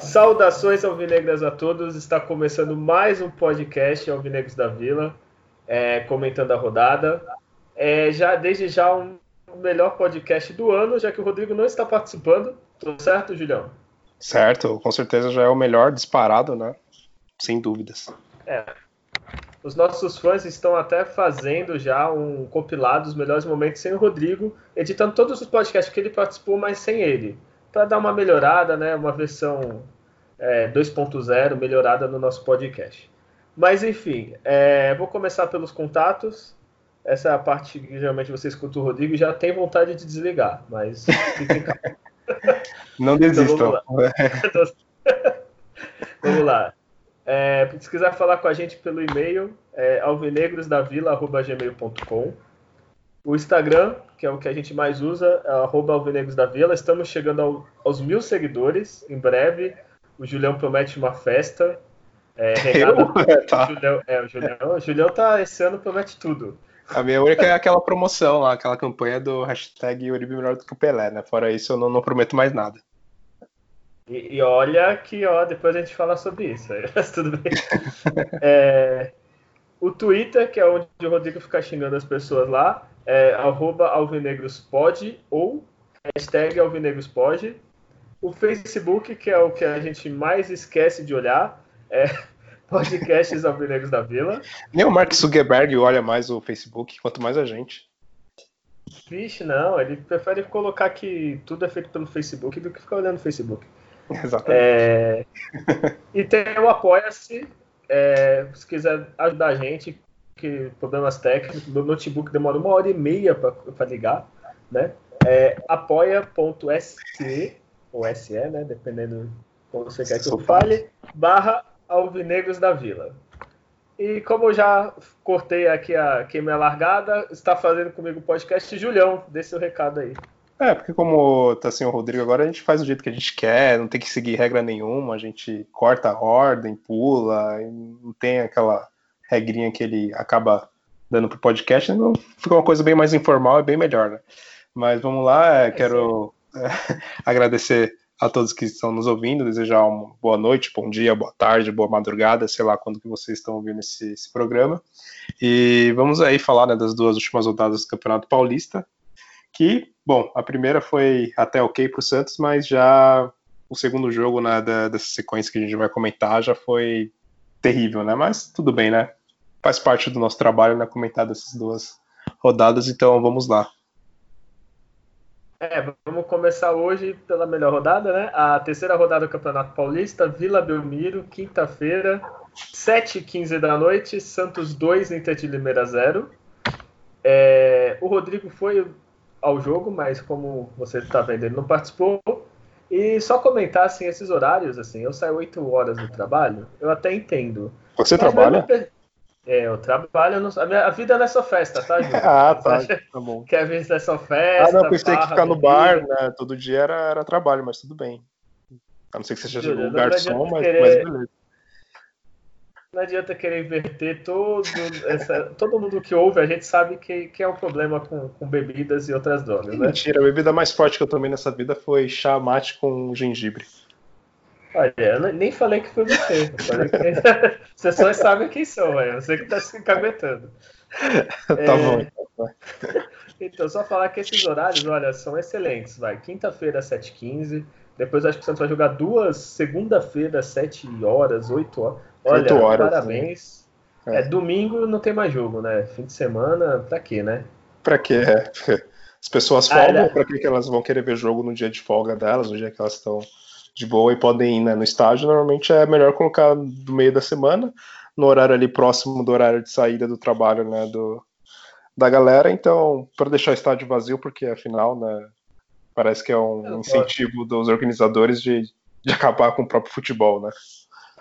Saudações alvinegras a todos, está começando mais um podcast Alvinegros da Vila, é, comentando a rodada. É, já Desde já um melhor podcast do ano, já que o Rodrigo não está participando. Tudo certo, Julião? Certo, com certeza já é o melhor disparado, né? Sem dúvidas. É. Os nossos fãs estão até fazendo já um compilado dos melhores momentos sem o Rodrigo, editando todos os podcasts que ele participou, mas sem ele. Para dar uma melhorada, né? Uma versão é, 2.0 melhorada no nosso podcast. Mas enfim, é, vou começar pelos contatos. Essa é a parte que geralmente você escuta o Rodrigo e já tem vontade de desligar, mas fiquem Não desistam. Então, vamos lá. vamos lá. É, se quiser falar com a gente pelo e-mail, é alvinegrosdavila.gmail.com O Instagram, que é o que a gente mais usa, é alvinegrosdavila. Estamos chegando ao, aos mil seguidores em breve. O Julião promete uma festa. É, Eu? Tá. O Julião, é, o Julião, o Julião tá esse ano promete tudo. A minha única é aquela promoção lá, aquela campanha do hashtag Uribe melhor do que o Pelé, né? Fora isso, eu não, não prometo mais nada. E, e, olha que, ó, depois a gente fala sobre isso, mas tudo bem. É, o Twitter, que é onde o Rodrigo fica xingando as pessoas lá, é alvinegrospod ou hashtag alvinegrospod. O Facebook, que é o que a gente mais esquece de olhar, é Podcasts Alvinegros da Vila. Nem o Mark Zuckerberg olha mais o Facebook, quanto mais a gente. Vixe, não, ele prefere colocar que tudo é feito pelo Facebook do que ficar olhando o Facebook. Exatamente. É... e tem o Apoia-se, é, se quiser ajudar a gente, que problemas técnicos, meu notebook demora uma hora e meia para ligar, né? É apoia.se ou SE, né? Dependendo como você quer que eu fale, barra Alvinegros da Vila. E como eu já cortei aqui a queima largada, está fazendo comigo o podcast Julião, dê seu recado aí. É, porque como tá assim o Rodrigo agora, a gente faz do jeito que a gente quer, não tem que seguir regra nenhuma, a gente corta a ordem, pula, não tem aquela regrinha que ele acaba dando pro podcast, então fica uma coisa bem mais informal e bem melhor, né? Mas vamos lá, é, quero agradecer a todos que estão nos ouvindo, desejar uma boa noite, bom dia, boa tarde, boa madrugada, sei lá quando que vocês estão ouvindo esse, esse programa. E vamos aí falar né, das duas últimas rodadas do Campeonato Paulista, que, bom, a primeira foi até ok para o Santos, mas já o segundo jogo né, da, dessa sequência que a gente vai comentar já foi terrível, né? Mas tudo bem, né? Faz parte do nosso trabalho, né? Comentar dessas duas rodadas, então vamos lá. É, vamos começar hoje pela melhor rodada, né? A terceira rodada do Campeonato Paulista, Vila Belmiro, quinta-feira, 7h15 da noite, Santos 2, Inter de Limeira 0. É, o Rodrigo foi ao jogo, mas como você está vendo, ele não participou. E só comentar, assim, esses horários, assim, eu saio 8 horas do trabalho, eu até entendo. Você trabalha? É, eu trabalho. No... A, minha... a vida não é só festa, tá, Ju? ah, tá. Tá bom. Que a vida é só festa. Ah, não, pensei que ficar no bar, né? Todo dia era, era trabalho, mas tudo bem. A não ser que seja o garçom, mas, querer... mas beleza. Não adianta querer inverter todo, essa, todo mundo que ouve, a gente sabe que, que é um problema com, com bebidas e outras drogas, né? Mentira, a bebida mais forte que eu tomei nessa vida foi chá mate com gengibre. Olha, eu nem falei que foi você. Que... Vocês só sabem quem são, velho. Você que tá se encaguetando. tá é... bom. Então, só falar que esses horários, olha, são excelentes. Vai, quinta-feira, 7h15. Depois acho que o Santos vai jogar duas, segunda-feira, 7 horas, 8 horas. Olha, 8 horas, parabéns. É. é. domingo não tem mais jogo, né? Fim de semana, pra quê, né? Pra quê? É. As pessoas folgam, ah, pra que elas vão querer ver jogo no dia de folga delas, no dia que elas estão de boa e podem ir né, no estádio, normalmente é melhor colocar do meio da semana, no horário ali próximo do horário de saída do trabalho né, do, da galera. Então, para deixar o estádio vazio, porque afinal, né, parece que é um incentivo dos organizadores de, de acabar com o próprio futebol, né?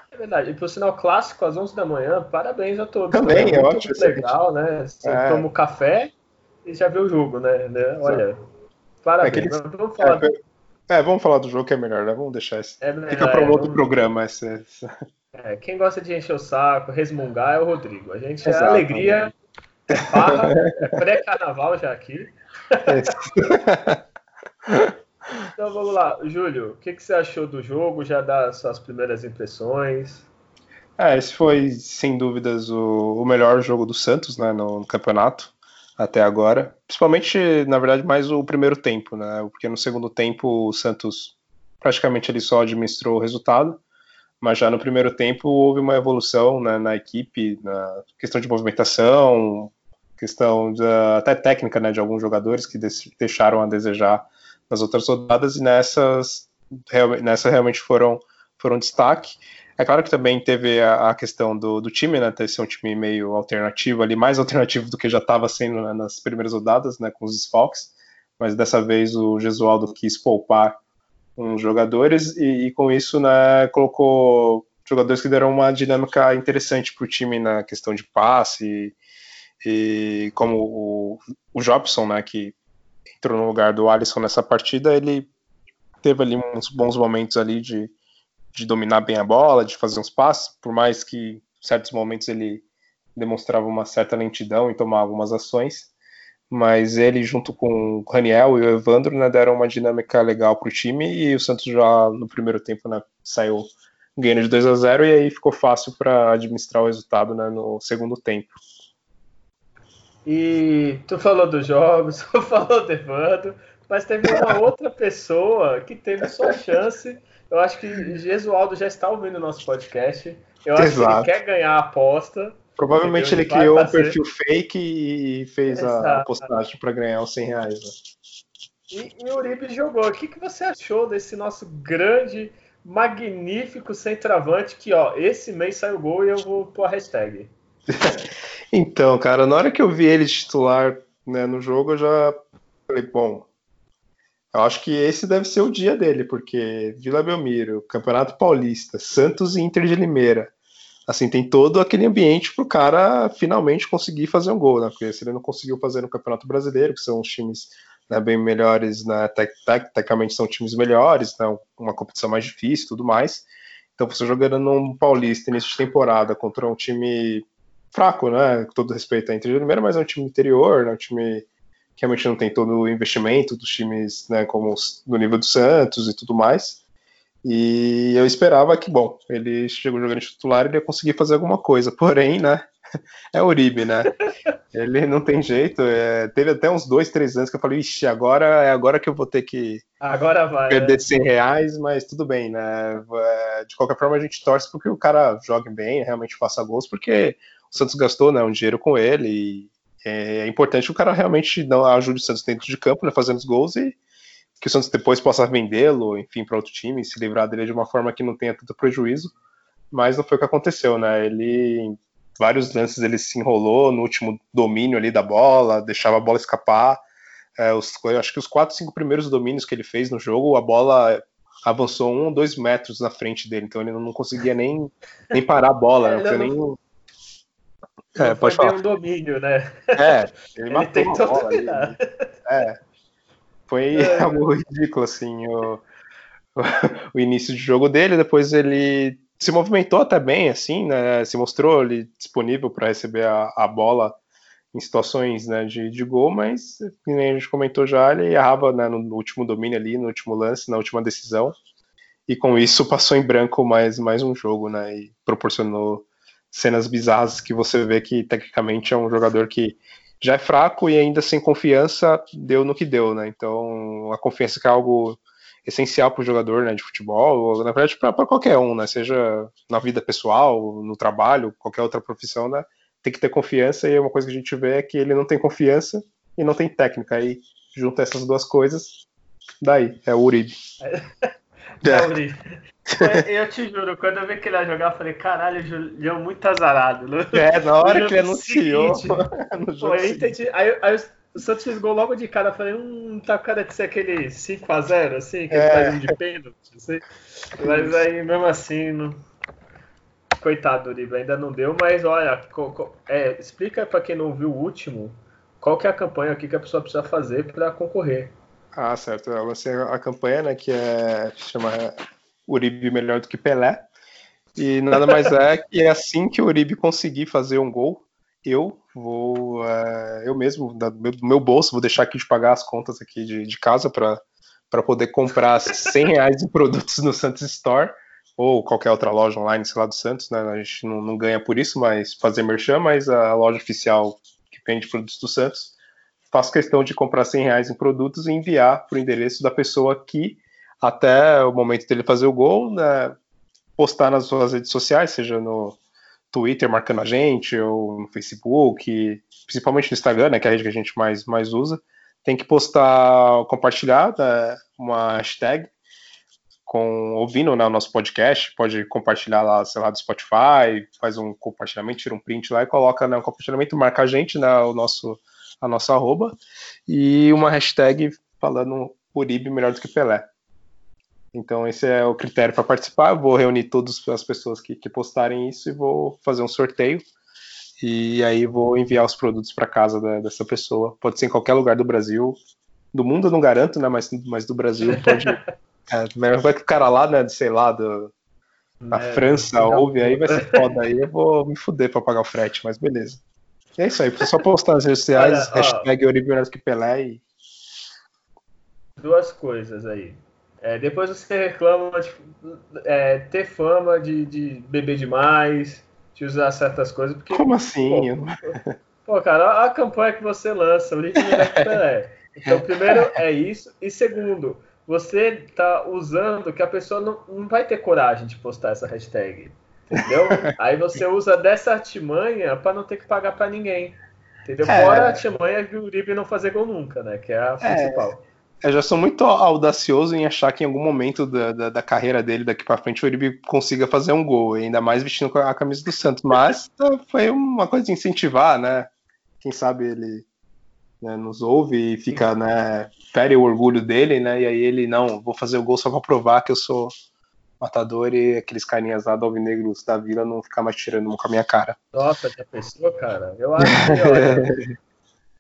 É verdade. E por sinal clássico, às 11 da manhã, parabéns a todos. Também, é, é ótimo. legal, né? Você é. toma um café e já viu o jogo, né? né? Olha, parabéns. É eles... vamos falar. É, é, vamos falar do jogo que é melhor, né? Vamos deixar isso. É, Fica para um outro vamos... programa. Essa, essa... É, quem gosta de encher o saco, resmungar é o Rodrigo. A gente Exato, é alegria, é farra, é pré-carnaval já aqui. então vamos lá, Júlio, o que, que você achou do jogo? Já dá suas primeiras impressões? É, esse foi, sem dúvidas, o, o melhor jogo do Santos né, no, no, campeonato até agora. Principalmente, na verdade, mais o primeiro tempo, né? Porque no segundo tempo o Santos praticamente ele só administrou o resultado, mas já no primeiro tempo houve uma evolução né, na equipe, na questão de movimentação, questão de, até técnica né, de alguns jogadores que deixaram a desejar nas outras rodadas e nessas nessa realmente foram foram destaque. É claro que também teve a, a questão do, do, time, né? Ter ser um time meio alternativo ali, mais alternativo do que já estava sendo né, nas primeiras rodadas, né? Com os desfalques. Mas dessa vez o Gesualdo quis poupar uns jogadores e, e com isso, né? Colocou jogadores que deram uma dinâmica interessante para o time na questão de passe e, e como o, o Jobson, né? Que entrou no lugar do Alisson nessa partida, ele teve ali uns bons momentos ali de de dominar bem a bola, de fazer uns passes, por mais que em certos momentos ele demonstrava uma certa lentidão em tomar algumas ações, mas ele junto com o Raniel e o Evandro né, deram uma dinâmica legal para o time e o Santos já no primeiro tempo né, saiu ganhando de 2 a 0 e aí ficou fácil para administrar o resultado né, no segundo tempo. E tu falou dos jogos, tu falou do Evandro, mas teve uma outra pessoa que teve sua chance eu acho que Gesualdo já está ouvindo o nosso podcast. Eu acho Exato. que ele quer ganhar a aposta. Provavelmente ele, criou fazer... um perfil fake e fez Exato. a postagem para ganhar os 100 reais. Né? E, e o Uribe jogou. O que, que você achou desse nosso grande, magnífico centroavante que, ó, esse mês saiu gol e eu vou pôr a hashtag. então, cara, na hora que eu vi ele titular né, no jogo, eu já falei, bom, eu acho que esse deve ser o dia dele, porque Vila Belmiro, Campeonato Paulista, Santos e Inter de Limeira. Assim, tem todo aquele ambiente para o cara finalmente conseguir fazer um gol, né? Porque se ele não conseguiu fazer no Campeonato Brasileiro, que são os times né, bem melhores, né, tec tecnicamente são times melhores, né, uma competição mais difícil tudo mais. Então, você jogando num Paulista início de temporada contra um time fraco, né? Com todo respeito à Inter de Limeira, mas é um time interior, né, um time realmente não tem todo o investimento dos times, né, como no nível do Santos e tudo mais. E eu esperava que, bom, ele chegou jogando de titular e ele ia conseguir fazer alguma coisa. Porém, né, é o Uribe, né? Ele não tem jeito. É, teve até uns dois, três anos que eu falei, ixi, agora é agora que eu vou ter que agora vai, perder 100 reais, mas tudo bem, né? É, de qualquer forma, a gente torce porque o cara jogue bem, realmente faça gols, porque o Santos gastou né, um dinheiro com ele e é, é importante que o cara realmente não ajude o Santos dentro de campo, né, fazendo os gols e que o Santos depois possa vendê-lo, enfim, para outro time, se livrar dele de uma forma que não tenha tanto prejuízo. Mas não foi o que aconteceu, né? Ele, em vários lances, ele se enrolou no último domínio ali da bola, deixava a bola escapar. É, os, acho que os quatro, cinco primeiros domínios que ele fez no jogo, a bola avançou um, dois metros na frente dele, então ele não conseguia nem, nem parar a bola, é, não, nem é, pode falar. um domínio, né? É, ele, ele tentou dominar. É, foi é. algo ridículo, assim, o, o, início de jogo dele, depois ele se movimentou até bem, assim, né, se mostrou ali disponível para receber a, a, bola em situações né, de, de gol, mas, como a gente comentou já, ele errava né, no, no último domínio ali, no último lance, na última decisão, e com isso passou em branco mais, mais um jogo, né, e proporcionou cenas bizarras que você vê que tecnicamente é um jogador que já é fraco e ainda sem confiança deu no que deu, né? Então a confiança que é algo essencial para o jogador né, de futebol, ou na verdade para qualquer um, né? Seja na vida pessoal, no trabalho, qualquer outra profissão, né? Tem que ter confiança e uma coisa que a gente vê é que ele não tem confiança e não tem técnica. Aí junta essas duas coisas, daí é o Uribe. É. Eu te juro, quando eu vi que ele ia jogar, eu falei, caralho, Julião muito azarado. Né? É, na hora que ele anunciou. entendi. Aí, aí, o Santos fez gol logo de cara. Eu falei, hum, tá cara de ser aquele 5x0, assim, que é. ele faz um de pênalti, assim. Mas aí, mesmo assim, não... coitado do Uribe, ainda não deu. Mas olha, é, explica pra quem não viu o último qual que é a campanha aqui que a pessoa precisa fazer para concorrer. Ah, certo. Eu lancei a campanha, né, que é chama Uribe melhor do que Pelé. E nada mais é que é assim que o Uribe conseguir fazer um gol, eu vou, é, eu mesmo, do meu, bolso, vou deixar aqui de pagar as contas aqui de, de casa para poder comprar 100 reais em produtos no Santos Store ou qualquer outra loja online, sei lá, do Santos, né? A gente não, não ganha por isso, mas fazer merchan, mas a loja oficial que vende produtos do Santos, faço questão de comprar 100 reais em produtos e enviar para o endereço da pessoa que, até o momento dele fazer o gol, né, postar nas suas redes sociais, seja no Twitter marcando a gente, ou no Facebook, principalmente no Instagram, né, que é a rede que a gente mais, mais usa, tem que postar, compartilhar né, uma hashtag com ouvindo né, o nosso podcast, pode compartilhar lá, sei lá, do Spotify, faz um compartilhamento, tira um print lá e coloca né, um compartilhamento, marca a gente, né, o nosso, a nossa arroba, e uma hashtag falando Uribe melhor do que Pelé. Então, esse é o critério para participar. Eu vou reunir todas as pessoas que, que, postarem isso e vou fazer um sorteio. E aí vou enviar os produtos para casa da, dessa pessoa. Pode ser em qualquer lugar do Brasil. Do mundo eu não garanto, né? Mas, mas do Brasil pode. é, vai que o cara lá, né? Sei lá, do, da é, França ouve, aí vai ser foda. Aí eu vou me fuder para pagar o frete, mas beleza. É isso aí. Só postar nas redes sociais, Olha, hashtag Oribe que Pelé e. Duas coisas aí. É, depois você reclama de é, ter fama de, de, beber demais, de usar certas coisas. Porque, Como assim? Pô, pô, cara, a campanha que você lança, o link é. Então, primeiro é isso. E segundo, você tá usando que a pessoa não, não vai ter coragem de postar essa hashtag. Entendeu? Aí você usa dessa artimanha para não ter que pagar para ninguém. Entendeu? É. Fora a artimanha de o Uribe não fazer gol nunca, né? Que é a é. principal. Eu já sou muito audacioso em achar que em algum momento da, da, da carreira dele daqui para frente o Uribe consiga fazer um gol, ainda mais vestindo a camisa do Santos. Mas é, foi uma coisa de incentivar, né? Quem sabe ele né, nos ouve e fica, né? Fere o orgulho dele, né? E aí ele, não, vou fazer o gol só para provar que eu sou matador e aqueles carinhas lá do Alvinegros da Vila não ficar mais tirando com a minha cara. Nossa, já pensou, cara? Eu acho que, olha,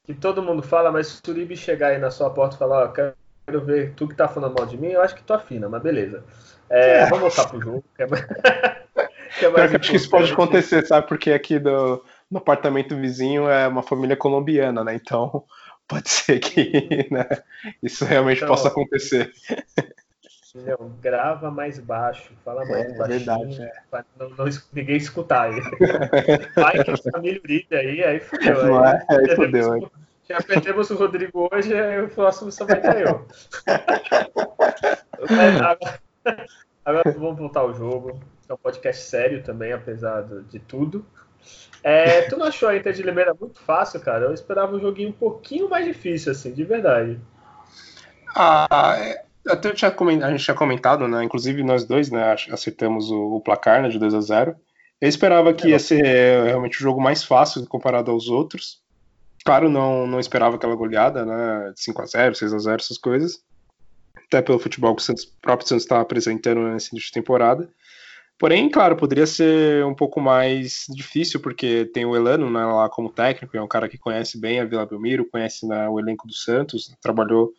que todo mundo fala, mas se o Turibi chegar aí na sua porta e falar, ó, quero ver tu que tá falando mal de mim, eu acho que tu afina, mas beleza. É, é. Vamos voltar pro jogo. Que é mais... que é mais que acho que isso pode acontecer, sabe? Porque aqui do, no apartamento vizinho é uma família colombiana, né? Então pode ser que né, isso realmente então, possa acontecer. Grava mais baixo, fala mais é, baixinho, verdade, é. pra não, não, ninguém escutar aí. Vai que a família Uribe aí, aí fudeu. Aí, é, aí fudeu, aí. Já perdemos o Rodrigo hoje, aí o próximo só vai ter eu. agora, agora vamos voltar ao jogo. É um podcast sério também, apesar de tudo. É, tu não achou a Inter de Limeira muito fácil, cara? Eu esperava um joguinho um pouquinho mais difícil, assim, de verdade. Ah, é, até tinha, a gente tinha comentado, né? Inclusive nós dois, né? Acertamos o, o placar né, de 2 a 0 Eu esperava que ia ser realmente o jogo mais fácil comparado aos outros. Claro, não, não esperava aquela goleada, né? 5 a 0 6 a 0 essas coisas. Até pelo futebol que o, Santos, próprio Santos estava apresentando nesse início de temporada. Porém, claro, poderia ser um pouco mais difícil, porque tem o Elano né, lá como técnico, é um cara que conhece bem a Vila Belmiro, conhece né, o elenco do Santos, trabalhou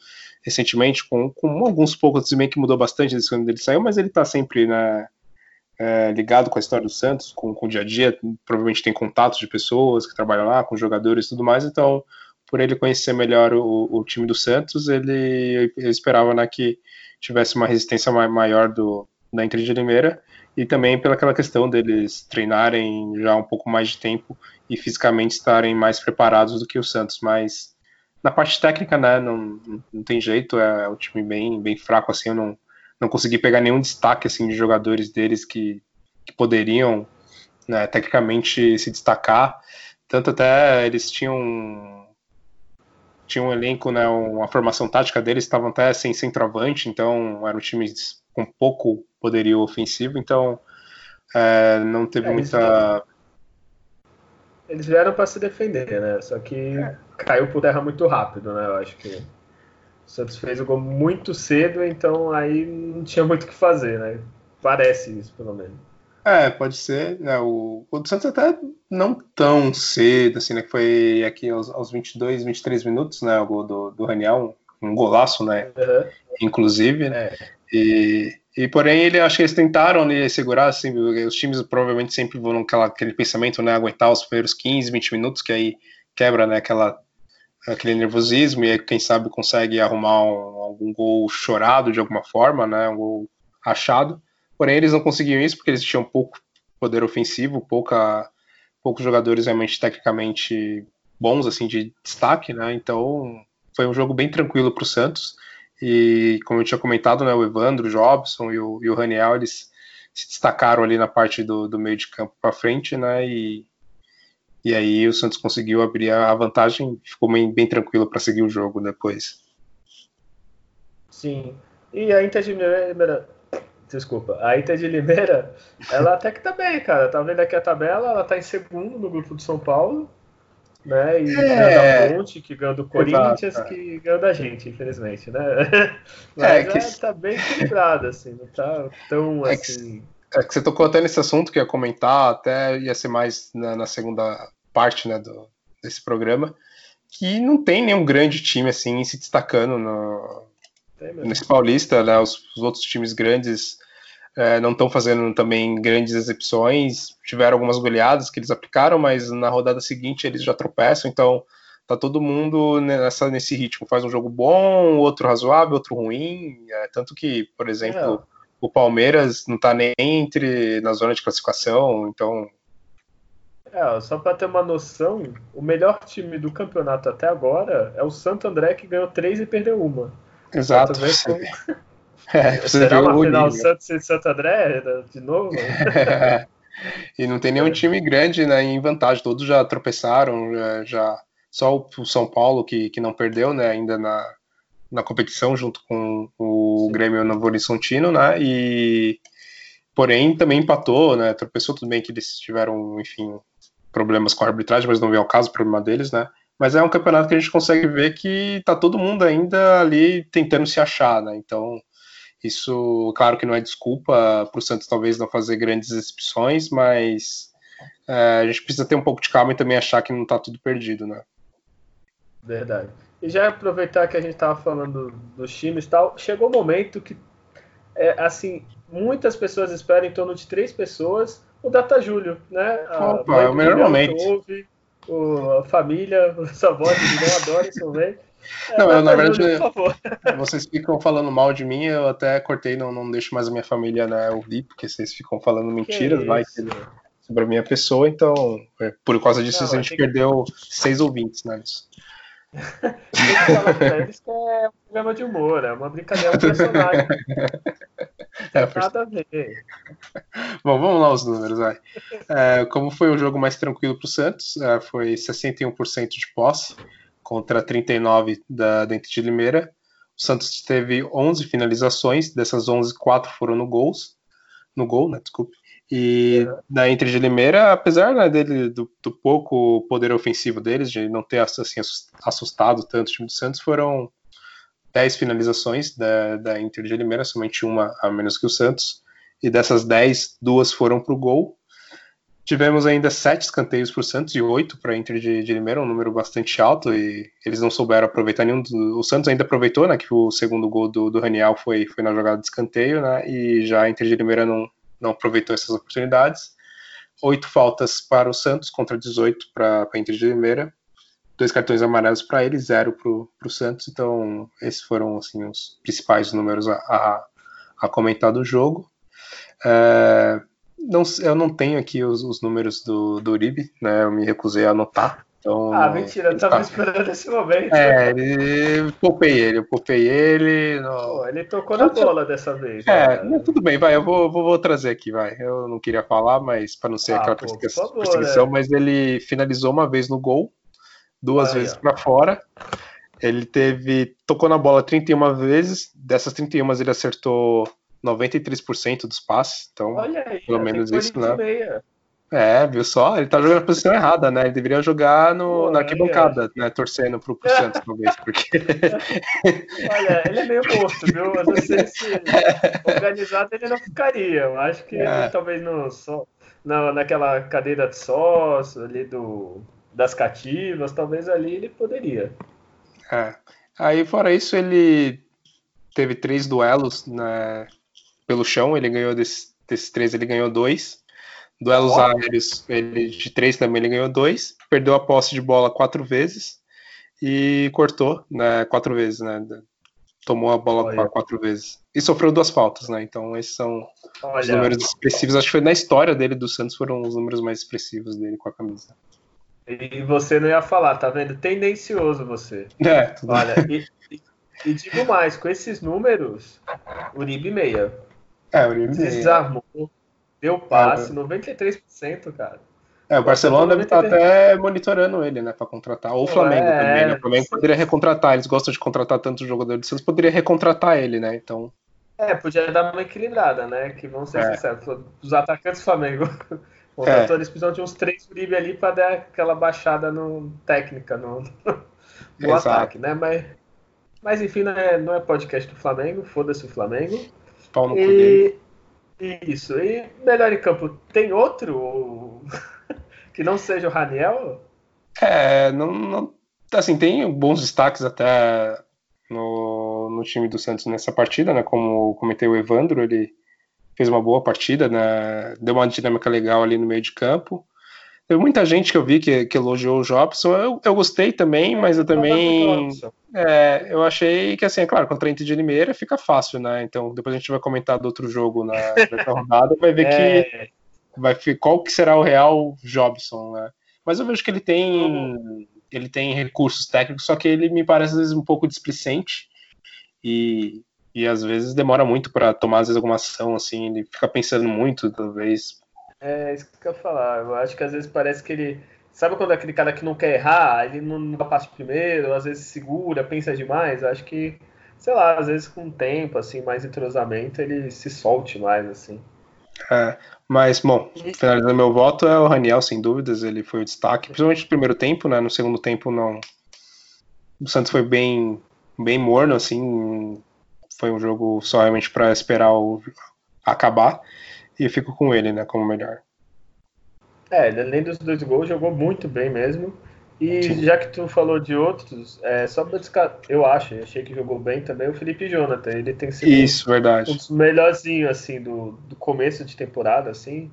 recentemente com, com alguns poucos, bem que mudou bastante desde quando ele saiu, mas ele está sempre né, é, ligado com a história do Santos, com, com, o dia a dia, provavelmente tem contatos de pessoas que trabalham lá, com jogadores e tudo mais, então, por ele conhecer melhor o, o time do Santos, ele, ele esperava né, que tivesse uma resistência maior do, da Inter de Limeira, e também pelaquela questão deles treinarem já um pouco mais de tempo e fisicamente estarem mais preparados do que o Santos, mas na parte técnica, né, não, não tem jeito, é, é um time bem, bem fraco, assim, eu não, não consegui pegar nenhum destaque, assim, de jogadores deles que, que poderiam, né, tecnicamente se destacar, tanto até eles tinham tinham um elenco, né, uma formação tática deles, estavam até sem centroavante, então eram times com pouco poderio ofensivo, então é, não teve é, muita eles vieram para se defender, né? Só que é. Caiu por terra muito rápido, né? Eu acho que o Santos fez o gol muito cedo, então aí não tinha muito o que fazer, né? Parece isso, pelo menos. É, pode ser. Né, o, o do Santos até não tão cedo, assim, né? Que foi aqui aos, aos 22, 23 minutos, né? O gol do, do Raniel, um, um golaço, né? Uhum. Inclusive. Né? É. E, e porém, ele acho que eles tentaram né, segurar, assim, os times provavelmente sempre vão naquela, aquele pensamento, né? Aguentar os primeiros 15, 20 minutos, que aí quebra, né? Aquela, aquele nervosismo e aí, quem sabe consegue arrumar um, algum gol chorado de alguma forma, né? Um gol achado. Porém, eles não conseguiam isso porque eles tinham pouco poder ofensivo, pouca, poucos jogadores realmente tecnicamente bons, assim, de destaque, né? Então, foi um jogo bem tranquilo para o Santos. E, como eu tinha comentado, né, o Evandro, o Jobson e o, e o Raniel, eles se destacaram ali na parte do, do meio de campo para frente, né? E, e aí o Santos conseguiu abrir a vantagem, ficou bem, bem tranquilo para seguir o jogo depois. Sim. E a Inter de Limeira, desculpa, a Inter de Limeira, ela até que tá bem, cara. Tá vendo aqui a tabela, ela tá em segundo no grupo de São Paulo né? E é... da Ponte, que ganhou do Corinthians, Exato. que ganhou da gente, infelizmente, né? É, Mas é, que... tá bem equilibrado, assim, não tá tão é assim. Que, é que você tocou até nesse assunto que ia comentar, até ia ser mais na, na segunda parte né, do, desse programa, que não tem nenhum grande time assim se destacando no, nesse Paulista, né? Os, os outros times grandes é, não estão fazendo também grandes exibições. Tiveram algumas goleadas que eles aplicaram, mas na rodada seguinte eles já tropeçam, então tá todo mundo nessa, nesse ritmo. Faz um jogo bom, outro razoável, outro ruim. É, tanto que, por exemplo, é. O Palmeiras não tá nem entre na zona de classificação, então. É, só para ter uma noção, o melhor time do campeonato até agora é o Santo André, que ganhou três e perdeu uma. Exato. É, Será uma final Santos e Santo André de novo? e não tem nenhum time grande né, em vantagem, todos já tropeçaram, já, já só o São Paulo que, que não perdeu né, ainda na, na competição junto com o. Grêmio Novo Horizontino, né? E porém também empatou, né? Tropeçou tudo bem que eles tiveram, enfim, problemas com a arbitragem, mas não veio ao caso o problema deles, né? Mas é um campeonato que a gente consegue ver que tá todo mundo ainda ali tentando se achar, né? Então isso, claro que não é desculpa para o Santos talvez não fazer grandes exibições, mas é, a gente precisa ter um pouco de calma e também achar que não está tudo perdido, né? Verdade. E já aproveitar que a gente estava falando dos times e tal, chegou o um momento que, é, assim, muitas pessoas esperam em torno de três pessoas o Data Júlio, né? Opa, é o melhor momento. Ouve, o, a família, os avós não adoram esse momento. Não, eu, na verdade, vocês ficam falando mal de mim, eu até cortei, não, não deixo mais a minha família né, ouvir, porque vocês ficam falando mentiras, vai sobre a minha pessoa, então, é, por causa disso, não, a gente perdeu que... seis ouvintes, né? Que pra eles que é um programa de humor, é uma brincadeira, um personagem. Não tem nada a ver. Bom, vamos lá os números, vai. É, como foi um jogo mais tranquilo para o Santos, é, foi 61% de posse, contra 39 da, da Inter de Limeira. O Santos teve 11 finalizações, dessas 11, 4 foram no gols, no gol, né, desculpe. E da Inter de Limeira, apesar né, dele, do, do, pouco poder ofensivo deles, de não ter assim, assustado tanto o time do Santos, foram 10 finalizações da, da Inter de Limeira, somente uma a menos que o Santos. E dessas 10, duas foram para o gol Tivemos ainda sete escanteios para o Santos e oito para a Inter de, de, Limeira, um número bastante alto, e eles não souberam aproveitar nenhum. Do, o Santos ainda aproveitou, né? Que o segundo gol do, do Raniel foi, foi na jogada de escanteio, né? E já a Inter de Limeira não, não aproveitou essas oportunidades. Oito faltas para o Santos contra 18 para a Inter de Limeira. Dois cartões amarelos para ele, zero para o Santos. Então, esses foram assim, os principais números a, a, a comentar do jogo. É, não, eu não tenho aqui os, os números do, do Uribe, né? Eu me recusei a anotar. Então, ah, mentira, eu tava tá... esperando esse momento. É, ele, poupei ele, eu poupei ele. No... Pô, ele tocou na bola dessa vez. É, né? tudo bem, vai, eu vou, vou, vou, trazer aqui, vai. Eu não queria falar, mas para não ser ah, aquela pô, perseguição, favor, perseguição é. mas ele finalizou uma vez no gol, duas vezes para fora. Ele teve. tocou na bola 31 vezes, dessas 31 ele acertou 93% dos passes, então aí, pelo menos isso, né? Meia. É, viu só? Ele tá jogando na posição errada, né? Ele deveria jogar no, Pô, na arquibancada, é. né? Torcendo pro, pro Santos, talvez, porque. Olha, ele é meio morto, viu? Eu não sei se organizado ele não ficaria. Eu acho que é. ele, talvez no, só, na, naquela cadeira de sócio ali do, das cativas, talvez ali ele poderia. É. Aí, fora isso, ele teve três duelos né, pelo chão, ele ganhou desses, desses três, ele ganhou dois. Duelos oh. aéreos, ele de três também ele ganhou dois. Perdeu a posse de bola quatro vezes e cortou né, quatro vezes, né? Tomou a bola Olha. quatro vezes. E sofreu duas faltas, né? Então esses são Olha. os números expressivos. Acho que foi na história dele do Santos foram os números mais expressivos dele com a camisa. E você não ia falar, tá vendo? Tendencioso você. É, Olha, e, e, e, digo mais, com esses números, Uribe meia. É, Uribe meia. Desarmou, deu passe, é. 93%, cara. É, o Barcelona deve estar tá até monitorando ele, né, para contratar. Ou o Flamengo é, também, né? O Flamengo poderia recontratar. Eles gostam de contratar tanto jogador de Santos, poderia recontratar ele, né? Então. É, podia dar uma equilibrada, né? Que vamos ser é. sinceros, os atacantes do Flamengo contratou, é. eles precisam de uns três Uribe ali para dar aquela baixada no técnica no, no ataque, né? Mas, mas enfim, não é, não é podcast do Flamengo, foda-se o Flamengo. Pau no e, isso. E melhor em campo, tem outro que não seja o Raniel? É, não, não, assim, tem bons destaques até no, no time do Santos nessa partida, né? Como comentei o Evandro, ele fez uma boa partida, né? Deu uma dinâmica legal ali no meio de campo. Teve muita gente que eu vi que, que elogiou o Jobson. Eu, eu gostei também, mas eu também. É, eu achei que, assim, é claro, contra a Inter de Limeira fica fácil, né? Então, depois a gente vai comentar do outro jogo na, na rodada vai ver é. que. Vai, qual que será o real Jobson, né? Mas eu vejo que ele tem. Ele tem recursos técnicos, só que ele me parece às vezes um pouco displicente. E, e às vezes demora muito para tomar às vezes alguma ação, assim, ele fica pensando muito, talvez, é isso que eu ia falar. Eu acho que às vezes parece que ele. Sabe quando é aquele cara que não quer errar, ele não, não passa primeiro, às vezes segura, pensa demais? Eu acho que, sei lá, às vezes com o tempo, assim, mais entrosamento, ele se solte mais, assim. É, mas, bom, finalizando meu voto é o Raniel, sem dúvidas, ele foi o destaque, principalmente no primeiro tempo, né? No segundo tempo não. O Santos foi bem, bem morno, assim. Foi um jogo só realmente para esperar o acabar e eu fico com ele, né, como melhor. É, além dos dois gols, jogou muito bem mesmo. E Sim. já que tu falou de outros, é, só pra descartar, eu acho, achei que jogou bem também o Felipe Jonathan. Ele tem sido Isso, verdade. um dos melhorzinhos, assim, do, do começo de temporada, assim.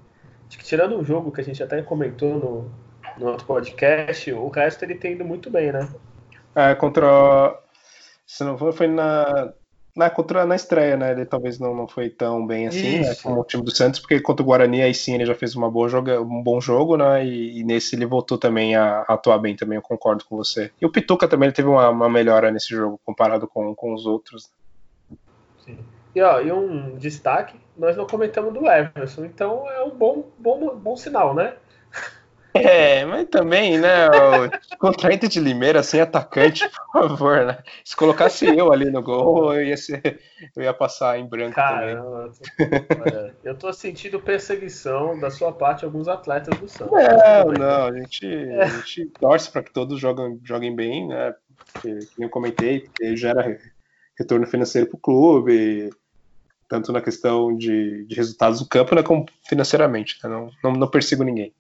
Acho que tirando um jogo que a gente até comentou no, no outro podcast, o resto ele tem ido muito bem, né? É, contra. Se não for, foi na, na, contra, na estreia, né? Ele talvez não, não foi tão bem assim, né, como o time do Santos, porque contra o Guarani aí sim ele já fez uma boa joga, um bom jogo, né? E, e, nesse ele voltou também a, a, atuar bem também, eu concordo com você. E o Pituca também teve uma, uma melhora nesse jogo comparado com, com os outros. Sim. E, ó, e um destaque, nós não comentamos do Everson, então é um bom, bom, bom sinal, né? É, mas também, né? O, contra Inter de Limeira, sem atacante, por favor, né? Se colocasse eu ali no gol, eu ia, ser, eu ia passar em branco Caramba, também. Olha, eu tô sentindo perseguição da sua parte alguns atletas do Santos. Não, não, a gente, é. a gente torce para que todos joguem, joguem bem, né? Porque, como eu comentei, porque gera retorno financeiro para o clube, tanto na questão de, de resultados do campo, né, como financeiramente. Né? Não, não, não persigo ninguém.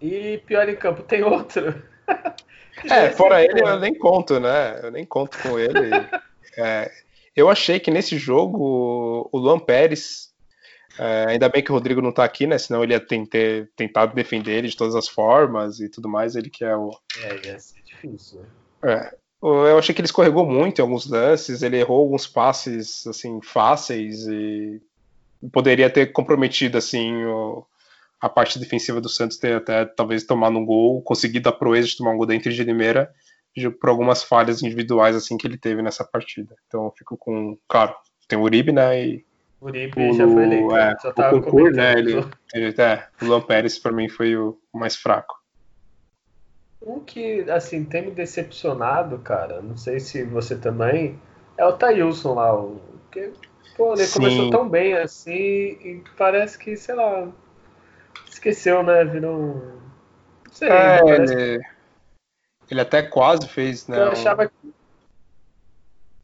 E pior em campo, tem outro. é, fora ele eu nem conto, né? Eu nem conto com ele. é, eu achei que nesse jogo o Luan Pérez, é, ainda bem que o Rodrigo não tá aqui, né? Senão ele ia ter tentado defender ele de todas as formas e tudo mais. Ele que é o. É, ia ser difícil. É. Eu achei que ele escorregou muito em alguns lances, ele errou alguns passes assim fáceis e poderia ter comprometido assim o, a parte defensiva do Santos ter até talvez tomado um gol, conseguido a proeza de tomar um gol dentro de Limeira por algumas falhas individuais assim que ele teve nessa partida. Então eu fico com, claro, tem o Uribe, né? E Uribe o, já foi eleito. É, já o concurso, né? Ele, ele, é, o Luan Pérez para mim foi o mais fraco. Um que, assim, tem me decepcionado, cara, não sei se você também, é o Thailson lá. O, que, pô, ele Sim. começou tão bem assim e parece que, sei lá, esqueceu, né? Virou. Não sei. É, ele, ele até quase fez, né? Eu achava um, que...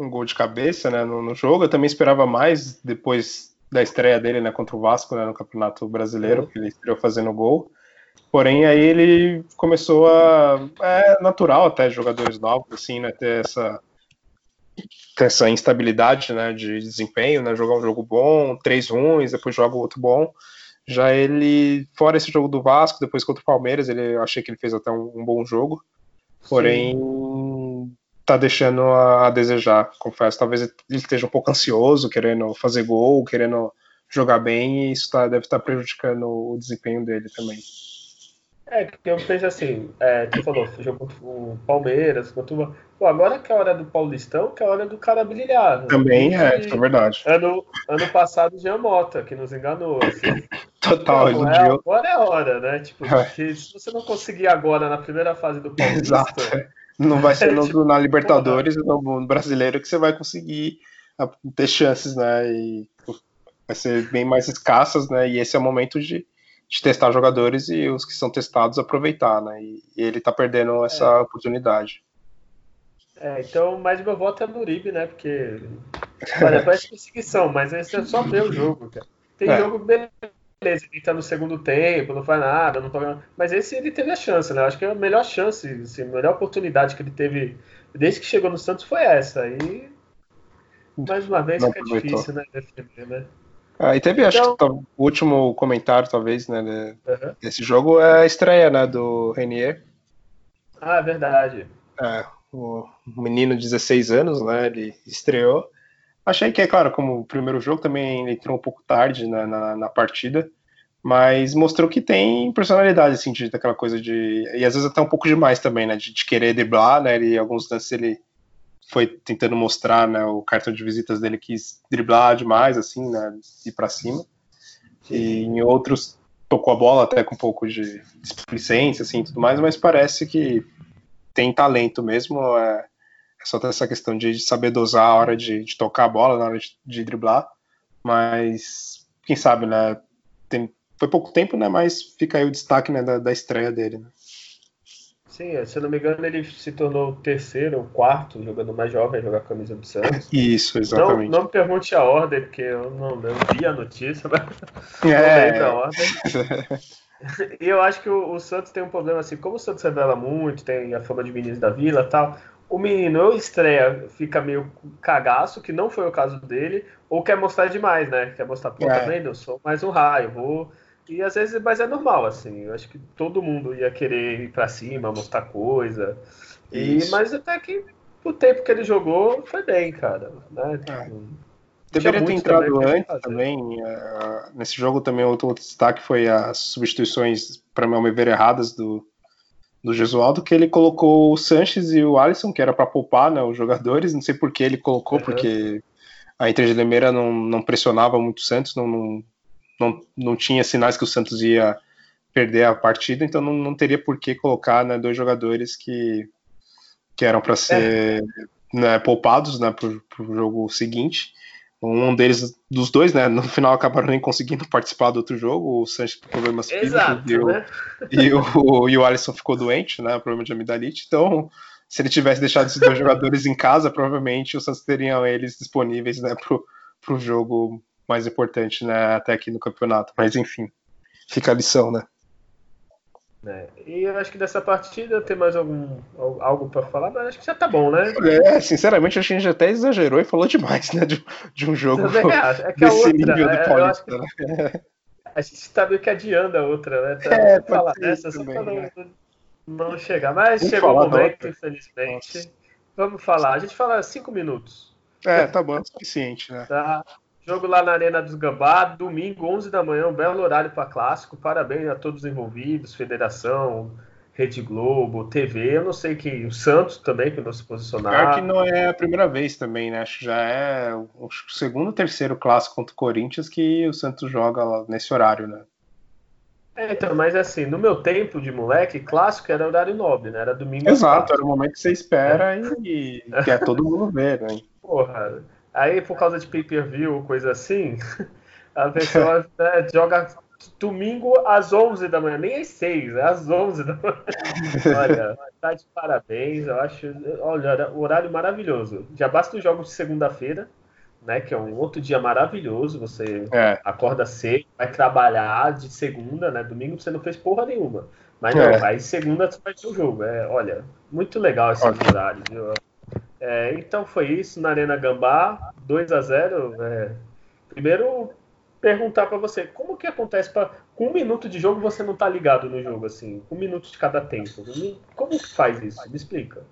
um gol de cabeça, né? No, no, jogo. Eu também esperava mais depois da estreia dele, né? Contra o Vasco, né, no Campeonato Brasileiro, uhum. que ele estreou fazendo gol. Porém, aí ele começou a. É natural até jogadores novos, assim, né? Ter essa, ter essa instabilidade né, de desempenho, né? Jogar um jogo bom, três ruins, depois joga outro bom. Já ele, fora esse jogo do Vasco, depois contra o Palmeiras, ele, eu achei que ele fez até um, um bom jogo. Porém, Sim. tá deixando a, a, desejar, confesso. Talvez ele esteja um pouco ansioso, querendo fazer gol, querendo jogar bem, e isso tá, deve estar tá prejudicando o desempenho dele também. É, que eu penso assim, é, tu falou, jogou o Palmeiras, contra o... Pô, agora que é a hora do Paulistão, que é a hora do cara brilhar. Né? Também é, isso é verdade. Ano, ano passado, Jean Mota, que nos enganou. Assim. Total, então, é, Agora é a hora, né? Tipo, é. se você não conseguir agora na primeira fase do Paulista... Exato. Não vai ser no, tipo, na Libertadores, no, no Brasileiro, que você vai conseguir ter chances, né? E vai ser bem mais escassas, né? E esse é o momento de de testar jogadores e os que são testados aproveitar, né? E, e ele tá perdendo essa é. oportunidade. É, então, mais meu voto é no Uribe, né? Porque olha, parece perseguição, mas esse é só ver o jogo, cara. Tem é. jogo beleza, ele tá no segundo tempo, não faz nada, não toca. Mas esse ele teve a chance, né? Acho que a melhor chance, assim, a melhor oportunidade que ele teve desde que chegou no Santos foi essa. E mais uma vez não fica aproveitou. difícil, né? Defender, né? Ah, e teve, então... acho que então- o último comentário, talvez, né, uhum. desse jogo é a estreia, né, do Renier. Ah, verdade. É, o menino de 16 anos, né, ele estreou. Achei que, é claro, como o primeiro jogo também ele entrou um pouco tarde né, na, na partida, mas mostrou que tem personalidade, assim, de, daquela coisa de... E às vezes até um pouco demais também, né, de, de querer driblar, né, e alguns lances ele foi tentando mostrar, né, o cartão de visitas dele quis driblar demais, assim, né, ir para cima. E em outros tocou a bola até com um pouco de displicência, assim, tudo mais, mas parece que tem talento mesmo. É, é só ter essa questão de saber dosar a hora de, de tocar a bola, na hora de, de driblar. Mas quem sabe, né? Tem, foi pouco tempo, né? Mas fica aí o destaque né, da, da estreia dele. Né? Sim, se eu não me engano, ele se tornou o terceiro ou quarto jogando mais jovem a jogar a camisa do Santos. Isso, exatamente. Não, não me pergunte a ordem, porque eu não, não vi a notícia, mas é. não lembro a ordem. e eu acho que o, o, Santos tem um problema assim, como o Santos revela muito, tem a fama de meninos da vila e tal, o menino ou estreia, fica meio cagaço, que não foi o caso dele, ou quer mostrar demais, né? Quer mostrar, pô, é. também eu sou mais um raio, vou e às vezes, mas é normal, assim. Eu acho que todo mundo ia querer ir para cima, mostrar coisa. E, mas até que o tempo que ele jogou foi bem, cara. Né? É. Tipo, Deveria ter entrado antes também. Uh, nesse jogo também outro, outro destaque foi as substituições, para meu ver, erradas do, do Gesualdo, que ele colocou o Sanches e o Alisson, que era para poupar né, os jogadores. Não sei por que ele colocou, uhum. porque a Inter de Limeira não, não pressionava muito o Santos, não, não não, não tinha sinais que o Santos ia perder a partida, então não, não teria por que colocar né, dois jogadores que, que eram para ser é. né, poupados né, para o jogo seguinte. Um deles, dos dois, né, no final acabaram nem conseguindo participar do outro jogo, o Sanches por problemas Exato, físicos e, o, né? e, o, e o Alisson ficou doente, né, problema de amidalite, então se ele tivesse deixado esses dois jogadores em casa, provavelmente o Santos teriam eles disponíveis né, para o jogo mais importante, né, até aqui no campeonato. Mas enfim, fica a lição, né? É, e eu acho que dessa partida tem mais algum algo para falar, mas acho que já tá bom, né? É, sinceramente, acho que a gente até exagerou e falou demais, né? De, de um jogo é que desse outra, nível é, do Paulista, que, né? A gente tá meio que adiando a outra, né? Tá, é, falar dessa só pra não, né? não chegar. Mas Vamos chegou o momento, infelizmente. Nossa. Vamos falar. A gente fala cinco minutos. É, tá bom, é suficiente, né? Tá. Jogo lá na Arena dos Gambá, domingo, 11 da manhã, um belo horário para clássico. Parabéns a todos os envolvidos, Federação, Rede Globo, TV. Eu não sei que o Santos também que não se posicionar. Claro que não é a primeira vez também, né? Acho que já é o segundo, terceiro clássico contra o Corinthians que o Santos joga nesse horário, né? É, então, mas assim, no meu tempo de moleque, clássico era horário nobre, né? Era domingo. Exato, era o momento que você espera é. e, e quer todo mundo ver, né? Porra, Aí, por causa de pay-per-view, coisa assim, a pessoa né, joga domingo às 11 da manhã, nem às 6, é às 11 da manhã. Olha, tá de parabéns, eu acho. Olha, horário maravilhoso. Já basta os jogos de segunda-feira, né? Que é um outro dia maravilhoso. Você é. acorda cedo, vai trabalhar de segunda, né? Domingo você não fez porra nenhuma. Mas não, é. aí segunda você vai ter o jogo. É, olha, muito legal esse Ótimo. horário, viu? É, então foi isso na Arena Gambá, 2 a 0 é, Primeiro, perguntar para você, como que acontece para com um minuto de jogo você não tá ligado no jogo assim, um minuto de cada tempo? Como que faz isso? Me explica.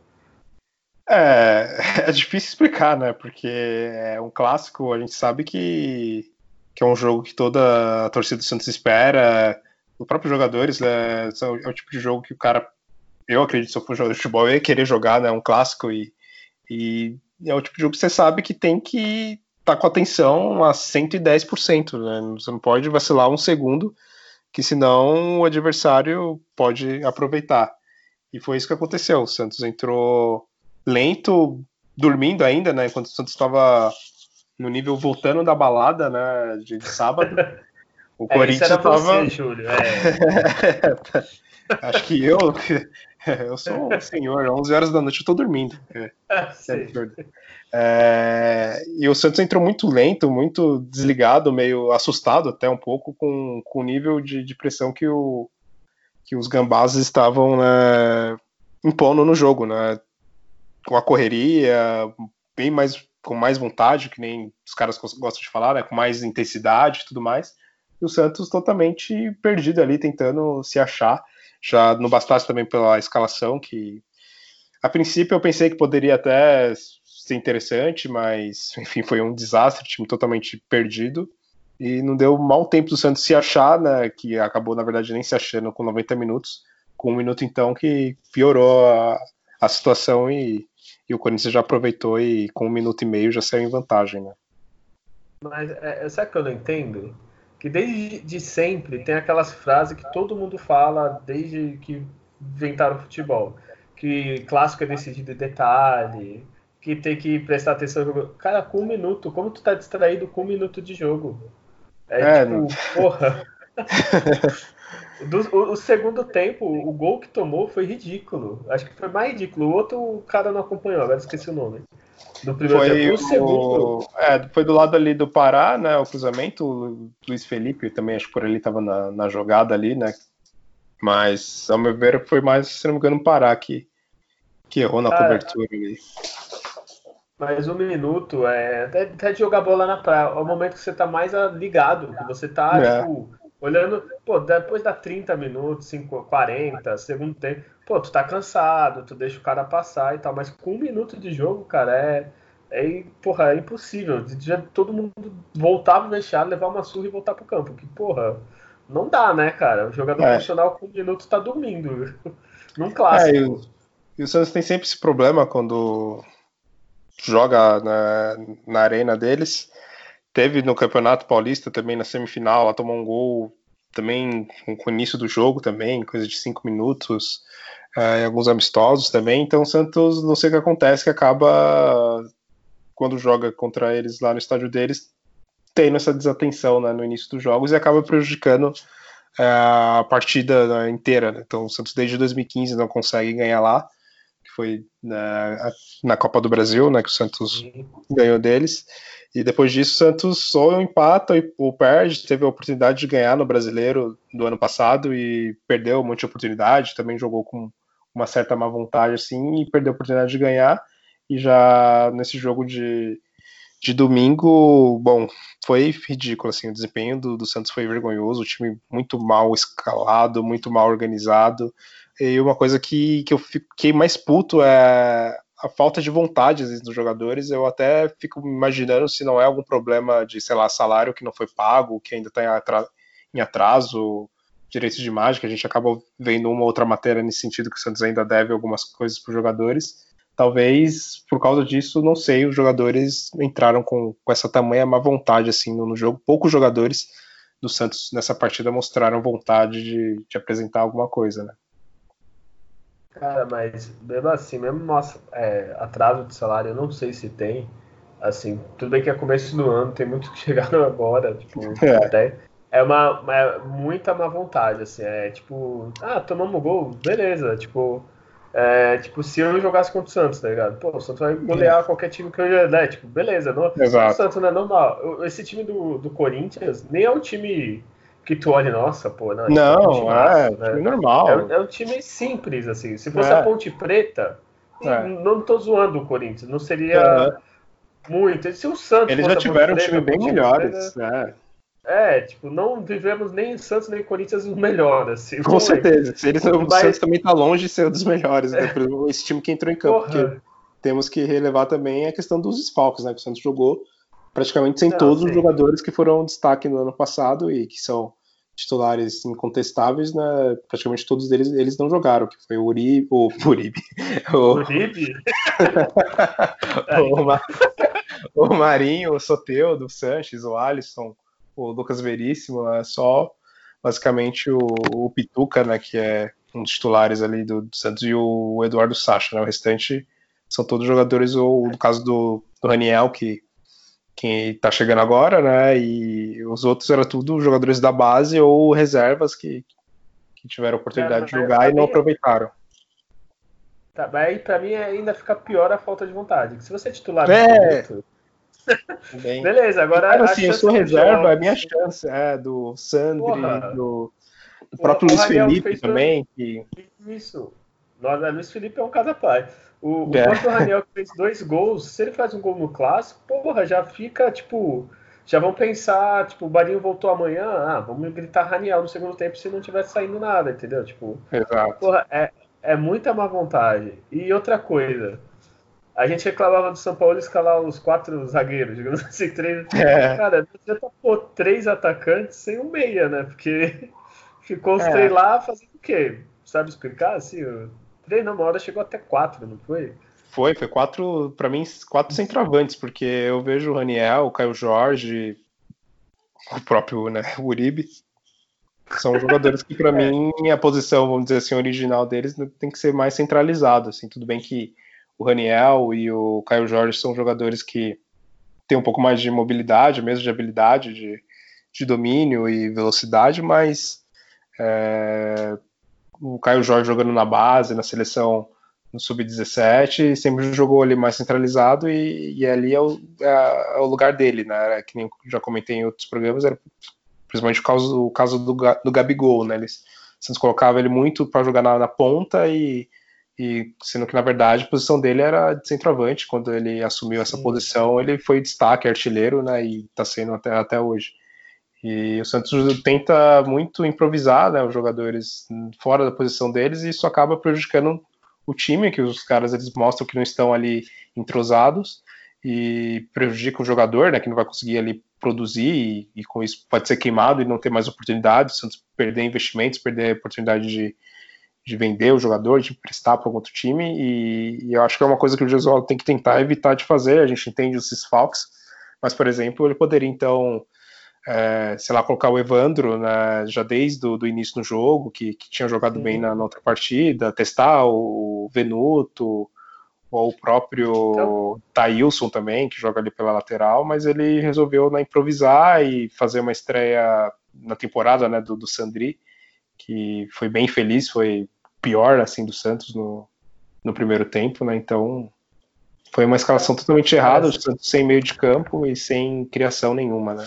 É, é difícil explicar, né? Porque é um clássico, a gente sabe que, que é um jogo que toda a torcida do Santos espera, os próprios jogadores, né, é o tipo de jogo que o cara, eu acredito, se eu for jogador de futebol, eu ia querer jogar, né? Um clássico e, e é o tipo de jogo que você sabe que tem que tá com atenção a 110%, né? Você não pode vacilar um segundo, que senão o adversário pode aproveitar. E foi isso que aconteceu. O Santos entrou lento, dormindo ainda, né? Enquanto o Santos estava no nível voltando da balada, né? De sábado. O é, Corinthians estava. É. Acho que eu, eu sou um senhor, 11 horas da noite eu tô dormindo. É, é, é, e o Santos entrou muito lento, muito desligado, meio assustado até um pouco com, com o nível de, de pressão que, o, que os gambás estavam né, impondo no jogo, né? Com a correria, bem mais com mais vontade, que nem os caras gostam de falar, né? Com mais intensidade e tudo mais. E o Santos totalmente perdido ali, tentando se achar. Já não bastasse também pela escalação, que a princípio eu pensei que poderia até ser interessante, mas enfim, foi um desastre, time totalmente perdido. E não deu mal tempo do Santos se achar, né? Que acabou, na verdade, nem se achando com 90 minutos, com um minuto então que piorou a, a situação e, e o Corinthians já aproveitou e com um minuto e meio já saiu em vantagem, né? Mas é, é sabe que eu não entendo? Que desde de sempre tem aquelas frases que todo mundo fala desde que inventaram o futebol. Que clássico é decidido em detalhe, que tem que prestar atenção no jogo. Cara, com um minuto, como tu tá distraído com um minuto de jogo? É, é tipo, não... porra. Do, o, o, segundo tempo, o gol que tomou foi ridículo. Acho que foi mais ridículo. O outro o cara não acompanhou, agora esqueci o nome. Do primeiro foi tempo. O, segundo. É, foi do lado ali do Pará, né? O cruzamento. O Luiz Felipe também, acho que por ali estava na, na jogada ali, né? Mas, ao meu ver, foi mais, se não me engano, o Pará que, que errou na cobertura ali. Mas um minuto é até, até de jogar bola na praia. É o momento que você tá mais ligado, que você tá, é. tipo, olhando, pô, depois da 30 minutos, 5, 40, segundo tempo, pô, tu tá cansado, tu deixa o cara passar e tal, mas com um minuto de jogo, cara, é. É, porra, é impossível. Já todo mundo voltar pro vestiário, levar uma surra e voltar pro campo. Que, porra, não dá, né, cara? O jogador é. profissional com um minuto tá dormindo. Num clássico. É, e, o, e o Santos tem sempre esse problema quando joga na, na arena deles. Teve no Campeonato Paulista também na semifinal, ela tomou um gol também com o início do jogo também, coisa de cinco minutos, é, alguns amistosos também. Então o Santos, não sei o que acontece, que acaba quando joga contra eles lá no estádio deles, tendo essa desatenção né, no início dos jogos e acaba prejudicando é, a partida né, inteira. Né? Então o Santos desde 2015 não consegue ganhar lá foi na, na Copa do Brasil, né, que o Santos uhum. ganhou deles. E depois disso, o Santos ou empata ou perde. Teve a oportunidade de ganhar no Brasileiro do ano passado e perdeu um monte de oportunidade. Também jogou com uma certa má vontade assim e perdeu a oportunidade de ganhar. E já nesse jogo de, de domingo, bom, foi ridículo assim. O desempenho do, do Santos foi vergonhoso. O time muito mal escalado, muito mal organizado. E uma coisa que, que eu fiquei mais puto é a falta de vontade dos jogadores. Eu até fico imaginando se não é algum problema de, sei lá, salário que não foi pago, que ainda está em atraso, direitos de imagem, que a gente acaba vendo uma outra matéria nesse sentido que o Santos ainda deve algumas coisas para os jogadores. Talvez por causa disso, não sei, os jogadores entraram com, com essa tamanha má vontade assim no, no jogo. Poucos jogadores do Santos nessa partida mostraram vontade de, de apresentar alguma coisa, né? Cara, mas mesmo assim, mesmo nossa, é, atraso de salário, eu não sei se tem. Assim, tudo bem que é começo do ano, tem muito que chegaram agora, tipo, é. até. é uma é muita má vontade, assim, é tipo, ah, tomamos gol, beleza, tipo, é, tipo, se eu jogasse contra o Santos, tá ligado? Pô, o Santos vai golear qualquer time que eu já né? tipo, beleza, não, Exato. o Santos não é normal. Esse time do, do Corinthians nem é um time que tu olha, nossa, pô, não, não é, um é, time normal. É, é, um time simples, assim. Se fosse é. a Ponte Preta, é. não tô zoando o Corinthians, não seria muito. E se o Santos Eles já tiveram um time bem melhores, né? É, tipo, não vivemos nem Santos nem Corinthians os melhores. Assim, Com certeza. Eles, Mas... O Santos também tá longe de ser um dos melhores. Né? Esse time que entrou em campo. Porque temos que relevar também a questão dos desfalques, né? Que o Santos jogou praticamente sem não, todos sim. os jogadores que foram destaque no ano passado e que são titulares incontestáveis, né? Praticamente todos eles eles não jogaram, que foi o Uribe, o Uribe, o Uribe, o, o Marinho, o Soteudo, o Sanches, o Alisson, o Lucas Veríssimo, é só basicamente o, o, Pituca, né, que é um dos titulares ali do, do, Santos, e o Eduardo Sacha, né, o restante são todos jogadores, ou no caso do, do Raniel, que quem tá chegando agora, né, e os outros eram tudo jogadores da base ou reservas que, que tiveram oportunidade é, de jogar e não aproveitaram. Tá, mas aí pra mim ainda fica pior a falta de vontade. Se você é titular é, Bem. Beleza, agora. Cara, assim, eu sou reserva, é a minha chance, é, do Sandri, do, do, próprio Luiz Felipe também. Que... Isso. Luiz Felipe é um casa O, é. o próprio Raniel fez dois gols, se ele faz um gol no clássico, porra, já fica, tipo. Já vão pensar, tipo, o Barinho voltou amanhã, ah, vamos gritar Raniel no segundo tempo se não tivesse saindo nada, entendeu? Tipo, Exato. Porra, é, é muita má vontade. E outra coisa, a gente reclamava do São Paulo escalar os quatro zagueiros, digamos assim, três. É. Cara, tá pô, três atacantes sem um meia, né? Porque ficou os é. três lá fazendo o quê? Sabe explicar? Assim, o três na hora chegou até quatro, não foi? Foi, foi quatro, para mim, quatro centroavantes, porque eu vejo o Raniel, o Caio Jorge, o próprio né, Uribe. São jogadores que, para é. mim, a posição, vamos dizer assim, original deles tem que ser mais centralizado. Assim, tudo bem que o Raniel e o Caio Jorge são jogadores que têm um pouco mais de mobilidade, mesmo de habilidade, de, de domínio e velocidade, mas é, o Caio Jorge jogando na base, na seleção no sub-17, sempre jogou ali mais centralizado e, e ali é o, é, é o, lugar dele, né? Que nem já comentei em outros programas, era principalmente o caso, o caso do, do Gabigol, né? Eles, Santos colocava ele muito para jogar na, na ponta e e sendo que na verdade a posição dele era de centroavante, quando ele assumiu essa Sim. posição, ele foi destaque, artilheiro, né, e está sendo até, até hoje. E o Santos tenta muito improvisar, né, os jogadores fora da posição deles, e isso acaba prejudicando o time, que os caras eles mostram que não estão ali entrosados, e prejudica o jogador, né, que não vai conseguir ali produzir, e, e com isso pode ser queimado e não ter mais oportunidades, o Santos perder investimentos, perder a oportunidade de de vender o jogador, de prestar para outro time, e, e, eu acho que é uma coisa que o Jesus tem que tentar evitar de fazer, a gente entende os desfalques, mas, por exemplo, ele poderia, então, é, sei lá, colocar o Evandro né, já desde o do início do jogo, que, que tinha jogado Sim. bem na, na, outra partida, testar o Venuto, ou o próprio então... Thailson também, que joga ali pela lateral, mas ele resolveu né, improvisar e fazer uma estreia na temporada né, do, do Sandri, que foi bem feliz, foi pior assim do Santos no, no primeiro tempo, né? Então foi uma escalação totalmente errada, o Santos sem meio de campo e sem criação nenhuma, né?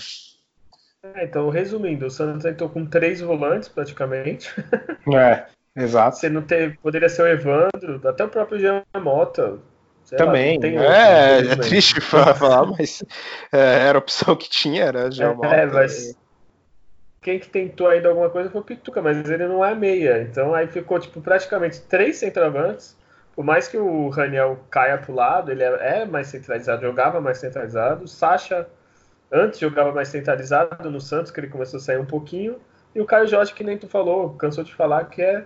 É, então, resumindo, o Santos entrou com três volantes praticamente. É, exato. Você não teve, poderia ser o Evandro, até o próprio Jean Mota. Também, lá, é, outro, é triste falar, mas é, era a opção que tinha, era Jean é, Mota. É, mas quem que tentou ainda alguma coisa foi o Pituca, mas ele não é meia. Então aí ficou tipo praticamente três centroavantes. Por mais que o Raniel caia pro lado, ele é, é mais centralizado, jogava mais centralizado. O Sacha antes jogava mais centralizado no Santos, que ele começou a sair um pouquinho. E o Caio Jorge, que nem tu falou, cansou de falar que é,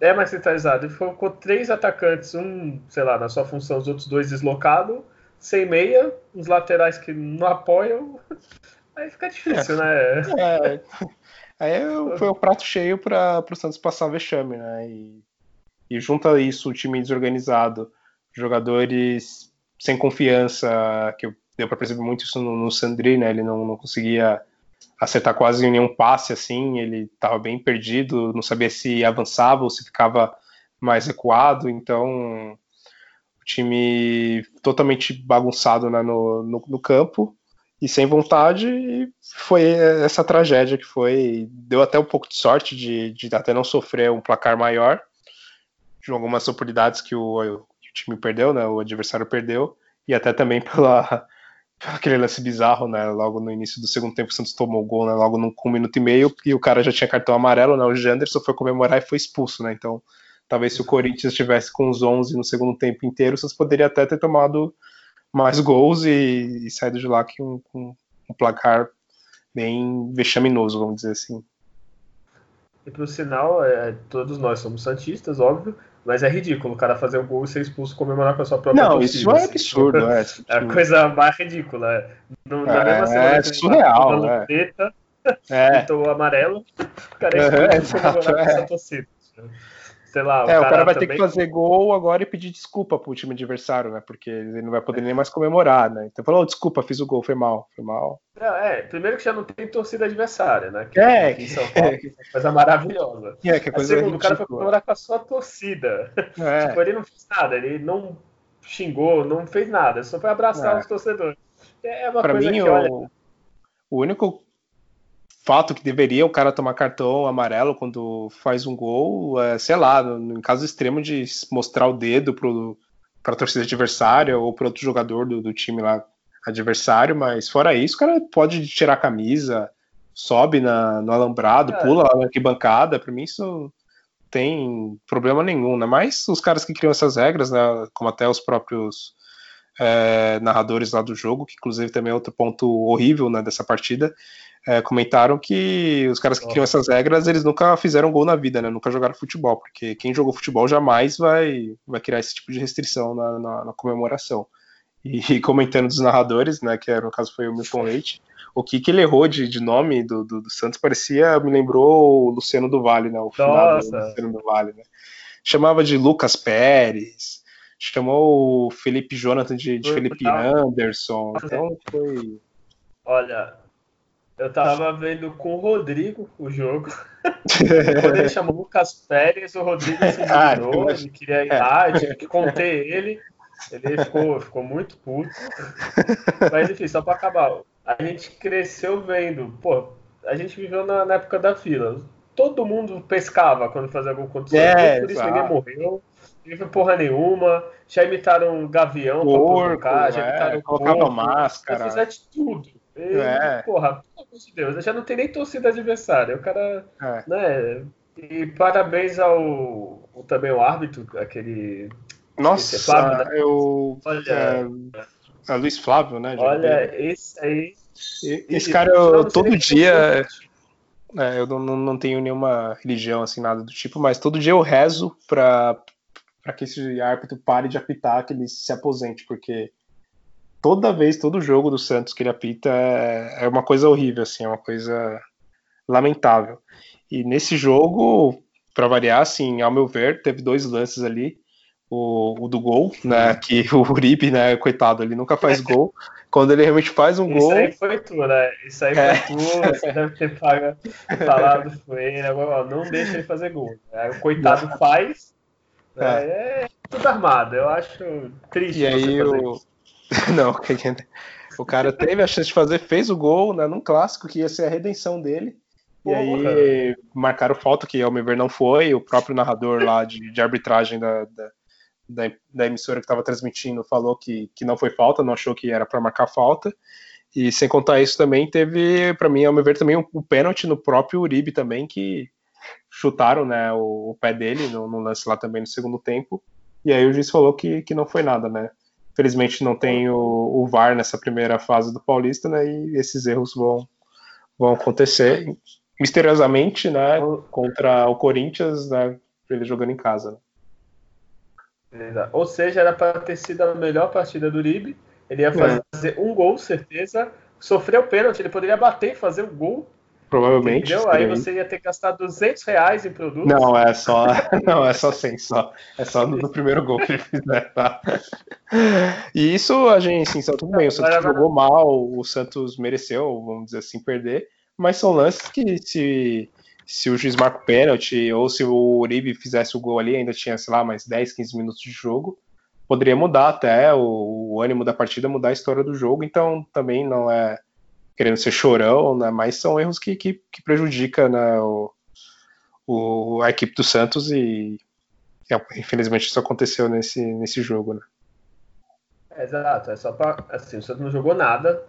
é mais centralizado. Ele ficou três atacantes, um, sei lá, na sua função, os outros dois deslocados, sem meia, os laterais que não apoiam. Aí fica difícil, é. né? É. Aí foi o prato cheio para o Santos passar vexame, né? E, e junta isso o time desorganizado, jogadores sem confiança, que deu para perceber muito isso no, no Sandri, né? Ele não, não conseguia acertar quase nenhum passe assim, ele estava bem perdido, não sabia se avançava ou se ficava mais recuado, então o time totalmente bagunçado né, no, no, no, campo e sem vontade, e foi essa tragédia que foi, deu até um pouco de sorte de, de até não sofrer um placar maior, de algumas oportunidades que o, o time perdeu, né, o adversário perdeu, e até também pela aquele lance bizarro, né? Logo no início do segundo tempo, o Santos tomou o gol, né? Logo num, um minuto e meio, e o cara já tinha cartão amarelo, né? O Janderson foi comemorar e foi expulso, né? Então, talvez se o Corinthians estivesse com os 11 no segundo tempo inteiro, o Santos poderia até ter tomado mais gols e, e saído de lá com um, placar bem vexaminoso, vamos dizer assim. E pro sinal, é, todos nós somos santistas, óbvio, mas é ridículo o cara fazer o gol e ser expulso comemorar com a sua própria Não, torcida, isso é assim. absurdo, é. É a coisa mais ridícula. É. No, na é, mesma semana é surreal, é. Preta, é. então o amarelo, o cara é expulso uhum, comemorar com a sua torcida sei lá. O, é, cara, o cara vai também... ter que fazer gol agora e pedir desculpa pro time adversário, né? Porque ele não vai poder nem mais comemorar, né? Então falou, oh, desculpa, fiz o gol, foi mal, foi mal. É, primeiro que já não tem torcida adversária, né? Que, é, que, São Paulo, que é coisa maravilhosa. É, que é coisa segundo, o cara foi comemorar com a sua torcida. É. tipo, ele não fez nada, ele não xingou, não fez nada, só foi abraçar é. os torcedores. É uma pra coisa mim, que, olha... o, o único fato que deveria o cara tomar cartão amarelo quando faz um gol, é, sei lá, no, em caso extremo de mostrar o dedo para a torcida adversária ou para outro jogador do, do, time lá adversário, mas fora isso, o cara pode tirar a camisa, sobe na, no alambrado, é. pula lá na arquibancada, para mim isso tem problema nenhum, né? Mas os caras que criam essas regras, né, como até os próprios é, narradores lá do jogo, que inclusive também é outro ponto horrível né, dessa partida, é, comentaram que os caras que criam essas regras, eles nunca fizeram gol na vida, né? Nunca jogaram futebol, porque quem jogou futebol jamais vai, vai criar esse tipo de restrição na, na, na comemoração. E, e, comentando dos narradores, né? Que no caso foi o Milton Leite, o que, que ele errou de, de nome do, do, do, Santos parecia, me lembrou o Luciano do Vale, né? O final do Luciano do Vale, né? Chamava de Lucas Pérez, chamou o Felipe Jonathan de, de Felipe Anderson, então foi. Olha, eu tava vendo com o Rodrigo o jogo. Quando ele chamou Lucas Pérez, o Rodrigo se ah, virou, ele queria ir lá, tive que conter ele. Ele ficou, ficou muito puto. Mas enfim, só para acabar. A gente cresceu vendo, pô, a gente viveu na, na época da fila. Todo mundo pescava quando fazia algum condição. É, por isso ninguém morreu. Teve porra nenhuma. Já imitaram gavião Porco, pra provocar, já imitaram é, colocava máscara. Já fizeram de tudo. E, é. Porra, pelo amor de Deus, já não tem nem torcida adversária. O cara, é. né? E parabéns ao, também o árbitro, aquele. Nossa, é Flávio, né? eu. Olha. É, é Luiz Flávio, né? Olha, esse aí. Esse cara, eu, todo dia. É, eu não, não tenho nenhuma religião, assim, nada do tipo, mas todo dia eu rezo pra, pra que esse árbitro pare de apitar, que ele se aposente, porque toda vez, todo jogo do Santos que ele apita é, é uma coisa horrível, assim, é uma coisa lamentável. E nesse jogo, para variar, assim, ao meu ver, teve dois lances ali. O, o do gol, né? Que o Uribe, né, coitado, ele nunca faz gol. Quando ele realmente faz um Isso gol. Isso aí foi tu, né? Isso aí é. foi tu, você deve ter falado foi ele, não deixa ele fazer gol. Né? O coitado faz. É. é. tudo armado. Eu acho triste. E aí o. Não, o cara teve a chance de fazer, fez o gol né, num clássico que ia ser a redenção dele. E aí marcaram falta, que ao meu ver não foi. O próprio narrador lá de, de arbitragem da, da, da, da emissora que estava transmitindo falou que, que não foi falta, não achou que era para marcar falta. E sem contar isso também, teve, para mim, ao meu ver, também o um, um pênalti no próprio Uribe também, que chutaram né, o, o pé dele no, no, lance lá também no segundo tempo. E aí o juiz falou que, que não foi nada, né? Felizmente não tem o, o, VAR nessa primeira fase do Paulista, né? E esses erros vão, vão acontecer misteriosamente, né? Contra o Corinthians, né? Ele jogando em casa. Né? Ou seja, era para ter sido a melhor partida do Uribe. Ele ia é. fazer é. um gol, certeza. Sofreu pênalti, ele poderia bater e fazer um gol. Provavelmente. Entendeu? Aí você ia ter que gastar 200 reais em produtos. Não, é só. Não, é só 100 só. É só no, primeiro gol que ele fizer, tá? E isso, a gente, assim, tudo bem. O Santos jogou mal, o Santos mereceu, vamos dizer assim, perder. mas são lances que se, se o juiz marca o pênalti ou se o Uribe fizesse o gol ali, ainda tinha, sei lá, mais 10, 15 minutos de jogo, poderia mudar até o, o ânimo da partida, mudar a história do jogo, então também não é querendo ser chorão, né, mas são erros que, que, que prejudicam né, o, o, a equipe do Santos e, e infelizmente isso aconteceu nesse, nesse jogo, né. Exato, é só pra. Assim, o Santos não jogou nada,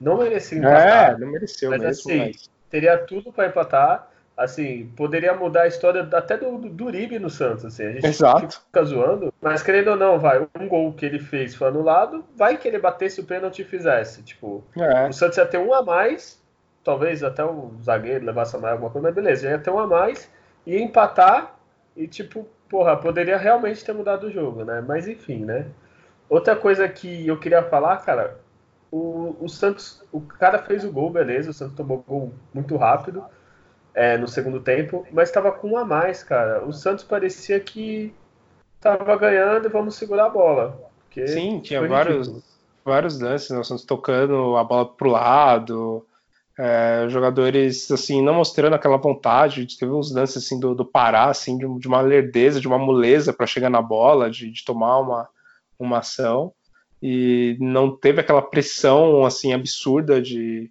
não merecia empatar. É, não mereceu mas, mesmo. Assim, mas... Teria tudo para empatar. Assim, poderia mudar a história até do, do, do Uribe no Santos. Assim. A gente Exato. fica zoando, mas querendo ou não, vai, um gol que ele fez foi anulado, vai que ele batesse o pênalti e fizesse. Tipo, é. o Santos ia ter um a mais, talvez até o zagueiro levasse a mais alguma coisa, mas beleza, ia ter um a mais, ia empatar e, tipo, porra, poderia realmente ter mudado o jogo, né? Mas enfim, né? Outra coisa que eu queria falar, cara, o, o Santos, o cara fez o gol, beleza, o Santos tomou gol muito rápido é, no segundo tempo, mas estava com um a mais, cara. O Santos parecia que estava ganhando e vamos segurar a bola. Sim, tinha vários, vários lances, né? o Santos tocando a bola pro lado, é, jogadores assim não mostrando aquela vontade. Teve uns lances assim do, do Pará, assim de, de uma lerdeza, de uma moleza para chegar na bola, de, de tomar uma, uma ação e não teve aquela pressão assim absurda de,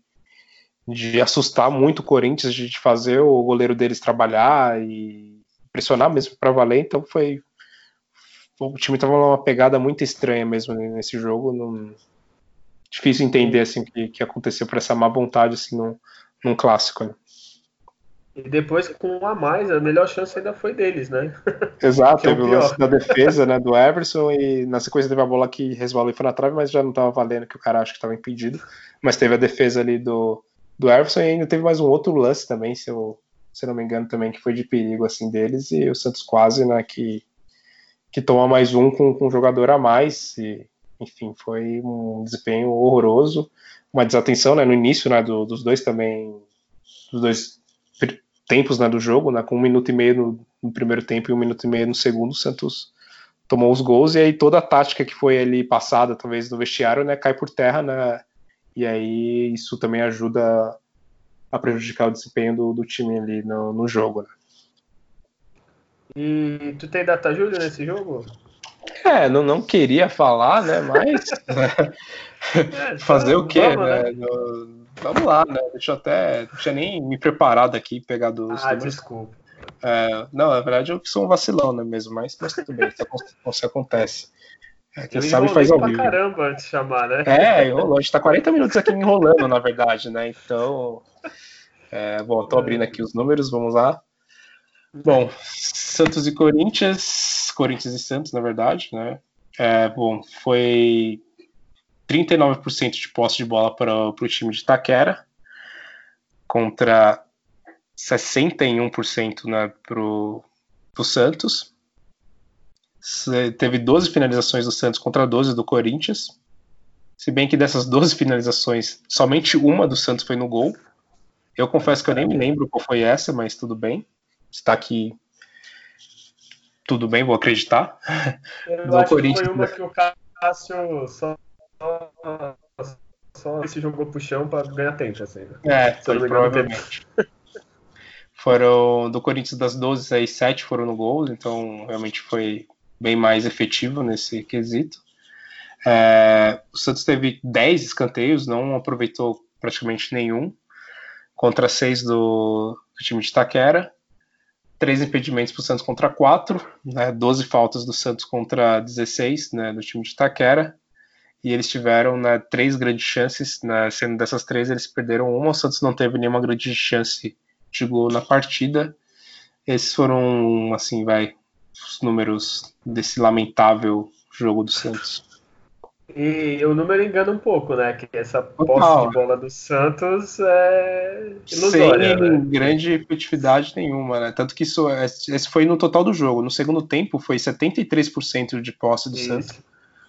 de assustar muito o Corinthians, de fazer o goleiro deles trabalhar e pressionar mesmo para valer. Então foi o time estava numa pegada muito estranha mesmo nesse jogo. Não... Difícil entender assim que, que aconteceu por essa má vontade assim num, num clássico. Né? E depois, com um a mais, a melhor chance ainda foi deles, né? Exato, é teve o lance da defesa né, do Everson e na sequência teve a bola que resvalou e foi na trave, mas já não estava valendo, que o cara acha que estava impedido. Mas teve a defesa ali do, do Everson e ainda teve mais um outro lance também, se eu, se não me engano, também, que foi de perigo assim deles, e o Santos quase, né, que, que toma mais um com, com um jogador a mais. E, enfim, foi um desempenho horroroso, uma desatenção né, no início né, do, dos dois também, dos dois tempos né, do jogo, né, com um minuto e meio no, no, primeiro tempo e um minuto e meio no segundo, o Santos tomou os gols e aí toda a tática que foi ali passada, talvez no vestiário, né, cai por terra, né, e aí isso também ajuda a prejudicar o desempenho do, do time ali no, no jogo. Né. E tu tem data Júlio nesse jogo? É, não, não queria falar, né, mas é, fazer o quê, vamos, né? né? No, Vamos lá, né? Deixa eu até. Não tinha nem me preparado aqui, pegar dos. Ah, desculpa. É, não, na verdade eu sou um vacilão, né, mesmo, mas, mas tudo bem, isso acontece. É, quem sabe faz ao vivo. caramba antes de chamar, né? É, enrolou. A gente tá 40 minutos aqui enrolando, na verdade, né? Então. É, bom, tô abrindo aqui os números, vamos lá. Bom, Santos e Corinthians, Corinthians e Santos, na verdade, né? É, bom, foi 39% de posse de bola para o time de Taquera, contra 61% né, para o Santos. Teve 12 finalizações do Santos contra 12 do Corinthians. Se bem que dessas 12 finalizações, somente uma do Santos foi no gol. Eu confesso que eu nem me lembro qual foi essa, mas tudo bem. Está aqui. Tudo bem, vou acreditar. Eu acho Corinthians... que foi uma que o Cássio só só, se jogou pro chão pra ganhar tempo, assim. Né? É, foi, provavelmente. foram do Corinthians das 12, aí 7 foram no gol, então realmente foi bem mais efetivo nesse quesito. É, o Santos teve 10 escanteios, não aproveitou praticamente nenhum, contra 6 do, do time de Taquera. Três impedimentos para o Santos contra 4, né, 12 faltas do Santos contra 16 né, do time de Taquera e eles tiveram né, três grandes chances, né, sendo dessas três eles perderam uma, o Santos não teve nenhuma grande chance de gol na partida. Esses foram, assim, vai, os números desse lamentável jogo do Santos. E o número engana um pouco, né? Que essa posse de bola do Santos é ilusória. Sem né? grande efetividade nenhuma, né? Tanto que isso, esse foi no total do jogo. No segundo tempo foi 73% de posse do isso. Santos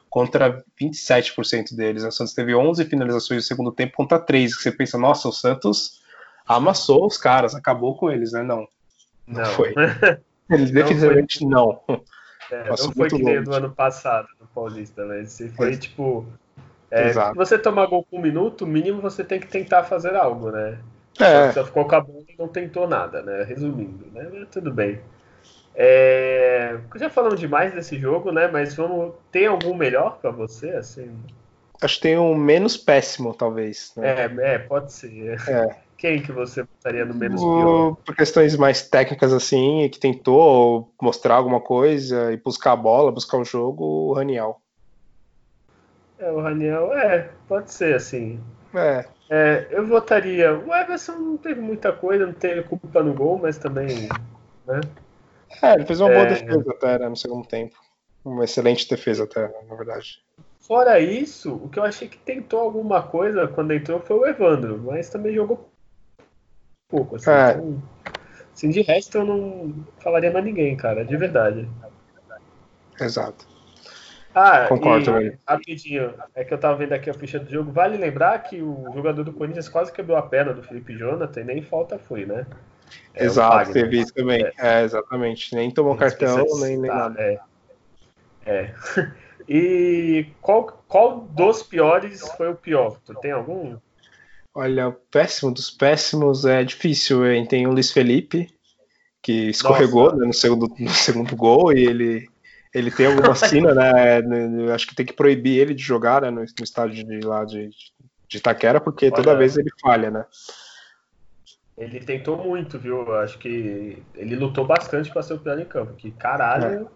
contra 27% deles. O Santos teve 11 finalizações no segundo tempo contra 3. Você pensa, nossa, o Santos amassou os caras, acabou com eles, né? Não. Não, não foi. Eles definitivamente não. É, não foi que nem do ano passado no Paulista, né? Se foi tipo. É, se você tomar gol com um minuto, mínimo você tem que tentar fazer algo, né? É. Só ficou com a bola e não tentou nada, né? Resumindo, né? Mas tudo bem. É... Já falamos demais desse jogo, né? Mas vamos. Tem algum melhor para você, assim? Acho que tem um menos péssimo, talvez. Né? É, é, pode ser. É. Quem que você botaria no menos pior? Por questões mais técnicas, assim, que tentou mostrar alguma coisa e buscar a bola, buscar o jogo, o Raniel. É, o Raniel, é, pode ser, assim. É. é. Eu votaria. O Everson não teve muita coisa, não teve culpa no gol, mas também. Né? É, ele fez uma boa é. defesa até né, no segundo tempo. Uma excelente defesa até, na verdade. Fora isso, o que eu achei que tentou alguma coisa quando entrou foi o Evandro, mas também jogou pouco. Assim, é. então, assim, de resto eu não falaria mais ninguém, cara, de verdade. Exato. Ah, Concordo, rapidinho, é que eu tava vendo aqui a ficha do jogo. Vale lembrar que o jogador do Corinthians quase quebrou a perna do Felipe Jonathan e nem falta foi, né? É Exato, teve isso também. É. é. exatamente. Nem tomou cartão, nem, nem nada. É. é. E qual, qual dos piores foi o pior? Tu tem algum? Olha, péssimo dos péssimos é difícil. Hein? Tem o Luiz Felipe, que escorregou né, no, segundo, no segundo gol e ele, ele tem alguma sina, né? Acho que tem que proibir ele de jogar né, no, no estádio de lá de, de Itaquera, porque Olha, toda vez ele falha, né? Ele tentou muito, viu? Acho que ele lutou bastante para ser o pior em campo. Que caralho.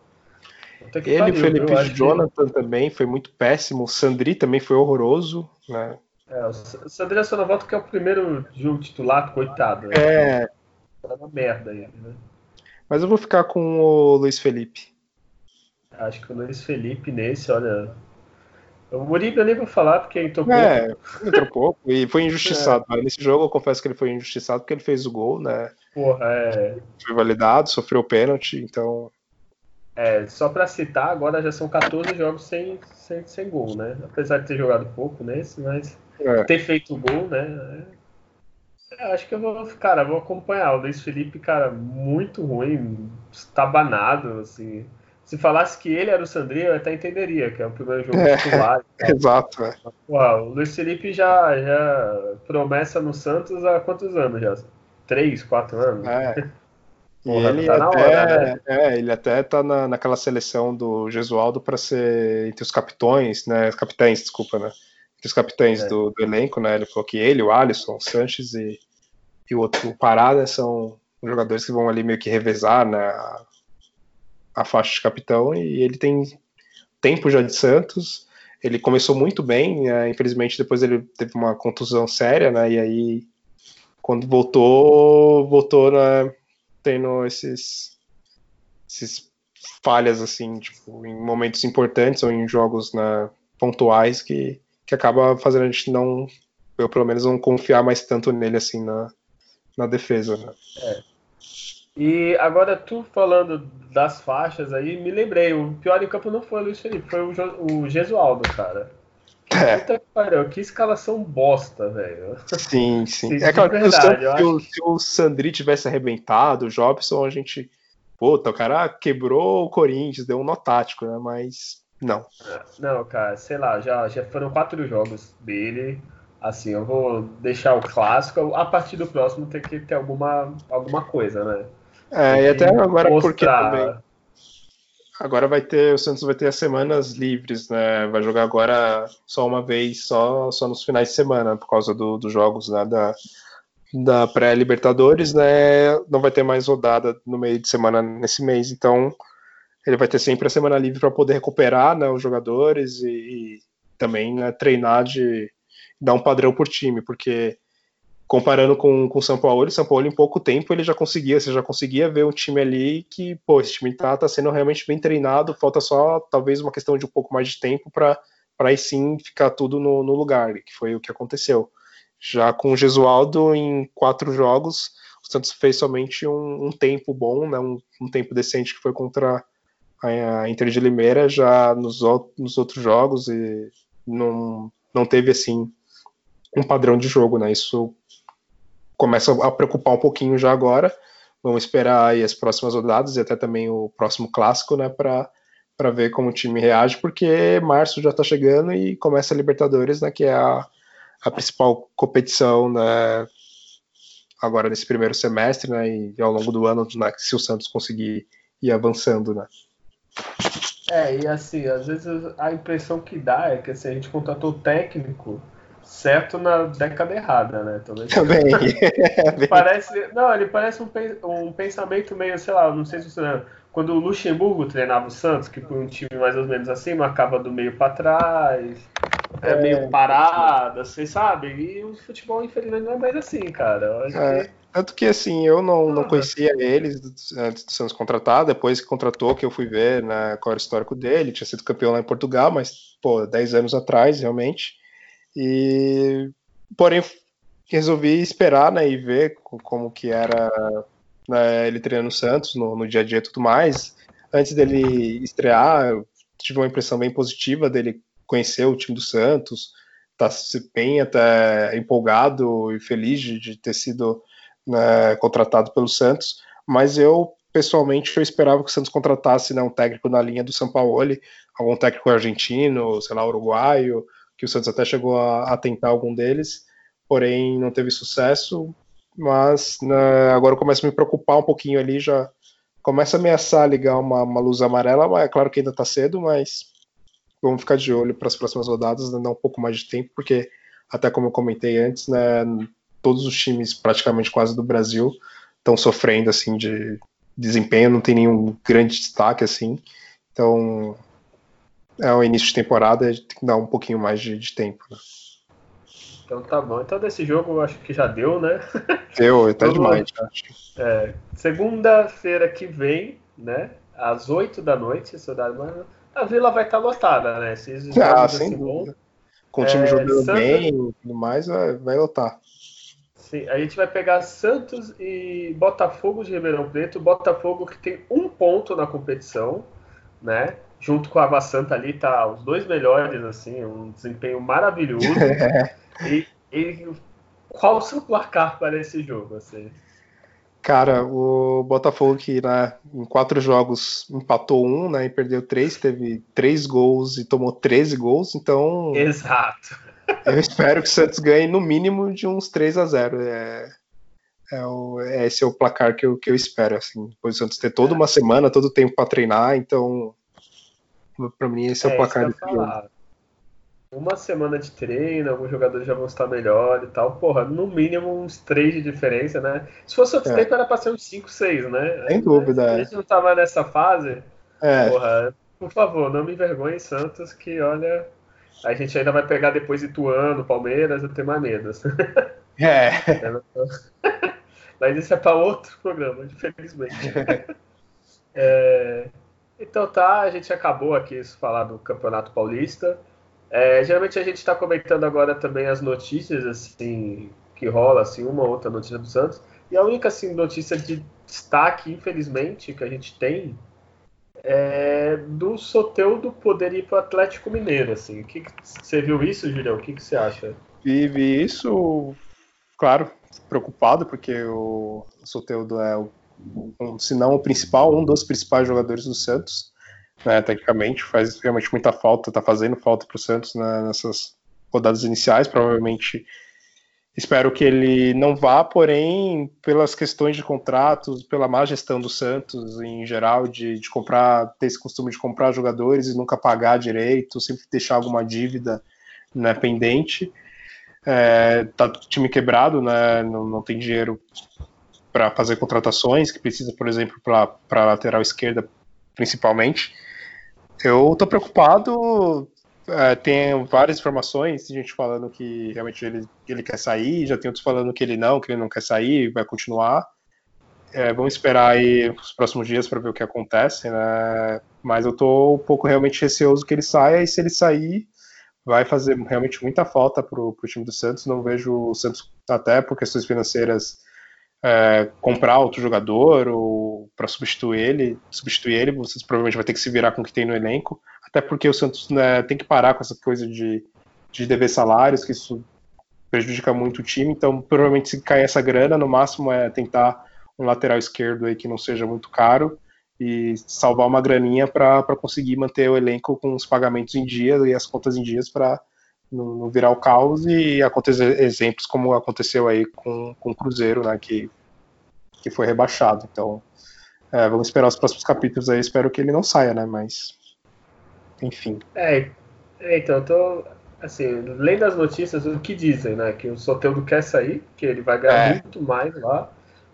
É. Ele, pariu, Felipe Jonathan que... também foi muito péssimo. O Sandri também foi horroroso, né? É, o Sandri só não volta que é o primeiro jogo titular, coitado. Né? É. Tá uma merda ele, né? Mas eu vou ficar com o Luiz Felipe. Acho que o Luiz Felipe nesse, olha. O Muribe eu nem vou falar porque entrou pouco. É, entrou pouco e foi injustiçado. É. Nesse jogo eu confesso que ele foi injustiçado porque ele fez o gol, né? Porra, é. Foi validado, sofreu o pênalti, então é, só para citar, agora já são 14 jogos sem, sem, sem gol, né? Apesar de ter jogado pouco nesse, mas é. ter feito gol, né? É, acho que eu vou, cara, vou acompanhar. O Luiz Felipe, cara, muito ruim, estabanado, assim. Se falasse que ele era o Sandrinho, eu até entenderia, que é o primeiro jogo é, titular. Exato, é. Uau, o Luiz Felipe já, já promessa no Santos há quantos anos já? Três, quatro anos? É. Porra, ele, tá até, hora, né? é, ele até tá na, naquela seleção do Gesualdo para ser entre os capitões, né? Capitães, desculpa, né? Os capitães é. do, do, elenco, né? Ele falou que ele, o Alisson, o Sanches e, e o outro, o Parada, são jogadores que vão ali meio que revezar né, a, a faixa de capitão. E ele tem tempo já de Santos. Ele começou muito bem, né, infelizmente depois ele teve uma contusão séria, né? E aí, quando voltou, voltou né, tendo esses, esses falhas assim, tipo, em momentos importantes ou em jogos né, pontuais que, que acaba fazendo a gente não, eu pelo menos não confiar mais tanto nele assim na, na defesa. Né? É. E agora tu falando das faixas aí, me lembrei, o pior em campo não foi o Luiz Felipe, foi o, jo o Gesualdo, cara. É. Puta que pariu, que escalação bosta, velho. Sim, sim. sim é aquela questão que o, se o Sandri tivesse arrebentado, o Jobson, a gente. Puta, o cara quebrou o Corinthians, deu um nó tático, né? Mas não. Não, cara, sei lá, já, já foram quatro jogos dele. Assim, eu vou deixar o clássico. A partir do próximo tem que ter alguma, alguma coisa, né? É, e até agora mostrar... porque também Agora vai ter, o Santos vai ter as semanas livres, né? Vai jogar agora só uma vez, só, só nos finais de semana, por causa do, dos jogos né, da, da pré-Libertadores, né? Não vai ter mais rodada no meio de semana nesse mês, então ele vai ter sempre a semana livre para poder recuperar né, os jogadores e, e também né, treinar de dar um padrão por time, porque comparando com o São Paulo, o São Paulo em pouco tempo ele já conseguia, você já conseguia ver um time ali que, pô, esse time tá, tá sendo realmente bem treinado, falta só talvez uma questão de um pouco mais de tempo para aí sim ficar tudo no, no, lugar, que foi o que aconteceu. Já com o Gesualdo, em quatro jogos, o Santos fez somente um, um tempo bom, né, um, um, tempo decente que foi contra a, Inter de Limeira, já nos, nos outros jogos, e não, não teve assim um padrão de jogo, né? Isso começa a preocupar um pouquinho já agora. Vamos esperar aí as próximas rodadas e até também o próximo clássico, né, para ver como o time reage, porque março já está chegando e começa a Libertadores, né, que é a, a principal competição né, agora nesse primeiro semestre, né? E, ao longo do ano, né, se o Santos conseguir ir avançando, né? É, e assim, às vezes a impressão que dá é que assim, a gente contratou o técnico certo na década errada, né? Também. Também. parece, não, ele parece um, um pensamento meio, sei lá, não sei se você lembra, quando o Luxemburgo treinava o Santos, que foi um time mais ou menos assim, marcava do meio para trás, é, meio é. parado, vocês sabem? E o futebol, infelizmente, não é mais assim, cara. É, que... Tanto que, assim, eu não, não conhecia eles antes do Santos contratar, depois que contratou, que eu fui ver né, qual era o histórico dele, tinha sido campeão lá em Portugal, mas, pô, 10 anos atrás, realmente. E, porém, resolvi esperar, né, e ver como que era né, ele treinando o Santos no, no dia a dia e tudo mais. Antes dele estrear, eu tive uma impressão bem positiva dele conhecer o time do Santos, tá bem até empolgado e feliz de, de ter sido né, contratado pelo Santos, mas eu pessoalmente eu esperava que o Santos contratasse né, um técnico na linha do São Paulo, algum técnico argentino, sei lá, uruguaio, que o Santos até chegou a, a tentar algum deles, porém não teve sucesso. Mas né, agora eu começo a me preocupar um pouquinho ali, já começa a ameaçar ligar uma, uma luz amarela, mas é claro que ainda está cedo, mas vamos ficar de olho para as próximas rodadas, né, dar um pouco mais de tempo, porque até como eu comentei antes, né, todos os times praticamente quase do Brasil estão sofrendo assim de desempenho, não tem nenhum grande destaque assim. Então é o início de temporada, tem que dar um pouquinho mais de, de tempo. Né? Então tá bom. Então desse jogo eu acho que já deu, né? Deu, até demais. É, Segunda-feira que vem, né? Às 8 da noite, a Vila vai estar lotada, né? Se ah, sem assim, dúvida. Com o time é, jogando Santos... bem e tudo mais, vai, vai lotar. Sim, a gente vai pegar Santos e Botafogo de Ribeirão Preto. Botafogo que tem um ponto na competição, né? Junto com a Água Santa ali, tá os dois melhores, assim, um desempenho maravilhoso. e, e, qual o seu placar para esse jogo? Assim? Cara, o Botafogo que né, em quatro jogos empatou um, né, e perdeu três, teve três gols e tomou 13 gols, então. Exato. Eu espero que o Santos ganhe no mínimo de uns 3 a 0 é, é o, é esse é o placar que eu, que eu espero, assim. Depois o Santos ter toda uma semana, todo o tempo para treinar, então. Para mim, esse é, é o placar do jogo uma semana de treino, alguns jogadores já vão estar melhor e tal. Porra, no mínimo uns três de diferença, né? Se fosse outro é. tempo, era pra ser uns 5, 6, né? Sem dúvida. A gente não tava nessa fase. É. Porra, por favor, não me envergonhe, Santos, que olha. A gente ainda vai pegar depois Ituano, Palmeiras, eu tenho mais medo. É. Mas isso é para outro programa, infelizmente. é... Então tá, a gente acabou aqui de falar do Campeonato Paulista. É, geralmente a gente está comentando agora também as notícias assim que rola, assim, uma ou outra notícia do Santos. E a única assim, notícia de destaque, infelizmente, que a gente tem é do Soteudo poder ir para o Atlético Mineiro. Assim. Que, que, você viu isso, Julião? O que, que você acha? Vi, vi isso, claro, preocupado, porque o Soteudo é, o, um, se não o principal, um dos principais jogadores do Santos né, tecnicamente, faz realmente muita falta, está fazendo falta para o Santos né, nessas rodadas iniciais, provavelmente espero que ele não vá, porém, pelas questões de contratos, pela má gestão do Santos em geral, de, de comprar, ter esse costume de comprar jogadores e nunca pagar direito, sempre deixar alguma dívida né, pendente. É, tá time quebrado, né, não, não tem dinheiro para fazer contratações, que precisa, por exemplo, para lateral esquerda, principalmente. Eu tô preocupado. É, tem várias informações, tem gente falando que realmente ele, ele quer sair, já tem outros falando que ele não, que ele não quer sair, vai continuar. É, vamos esperar aí os próximos dias para ver o que acontece, né? Mas eu tô um pouco realmente receoso que ele saia, e se ele sair, vai fazer realmente muita falta pro, pro time do Santos. Não vejo o Santos, até por questões financeiras, é, comprar outro jogador ou para substituir ele, substituir ele, você provavelmente vai ter que se virar com o que tem no elenco, até porque o Santos né, tem que parar com essa coisa de, de dever salários, que isso prejudica muito o time, então provavelmente se cair essa grana, no máximo é tentar um lateral esquerdo aí que não seja muito caro e salvar uma graninha para conseguir manter o elenco com os pagamentos em dia e as contas em dias para não, não virar o caos e acontecer exemplos como aconteceu aí com, com o Cruzeiro, né, que, que foi rebaixado. Então, é, vamos esperar os próximos capítulos aí, espero que ele não saia, né, mas enfim. É, é então, eu tô, assim, lendo as notícias, o que dizem, né, que o Soteldo quer sair, que ele vai ganhar é. muito mais lá.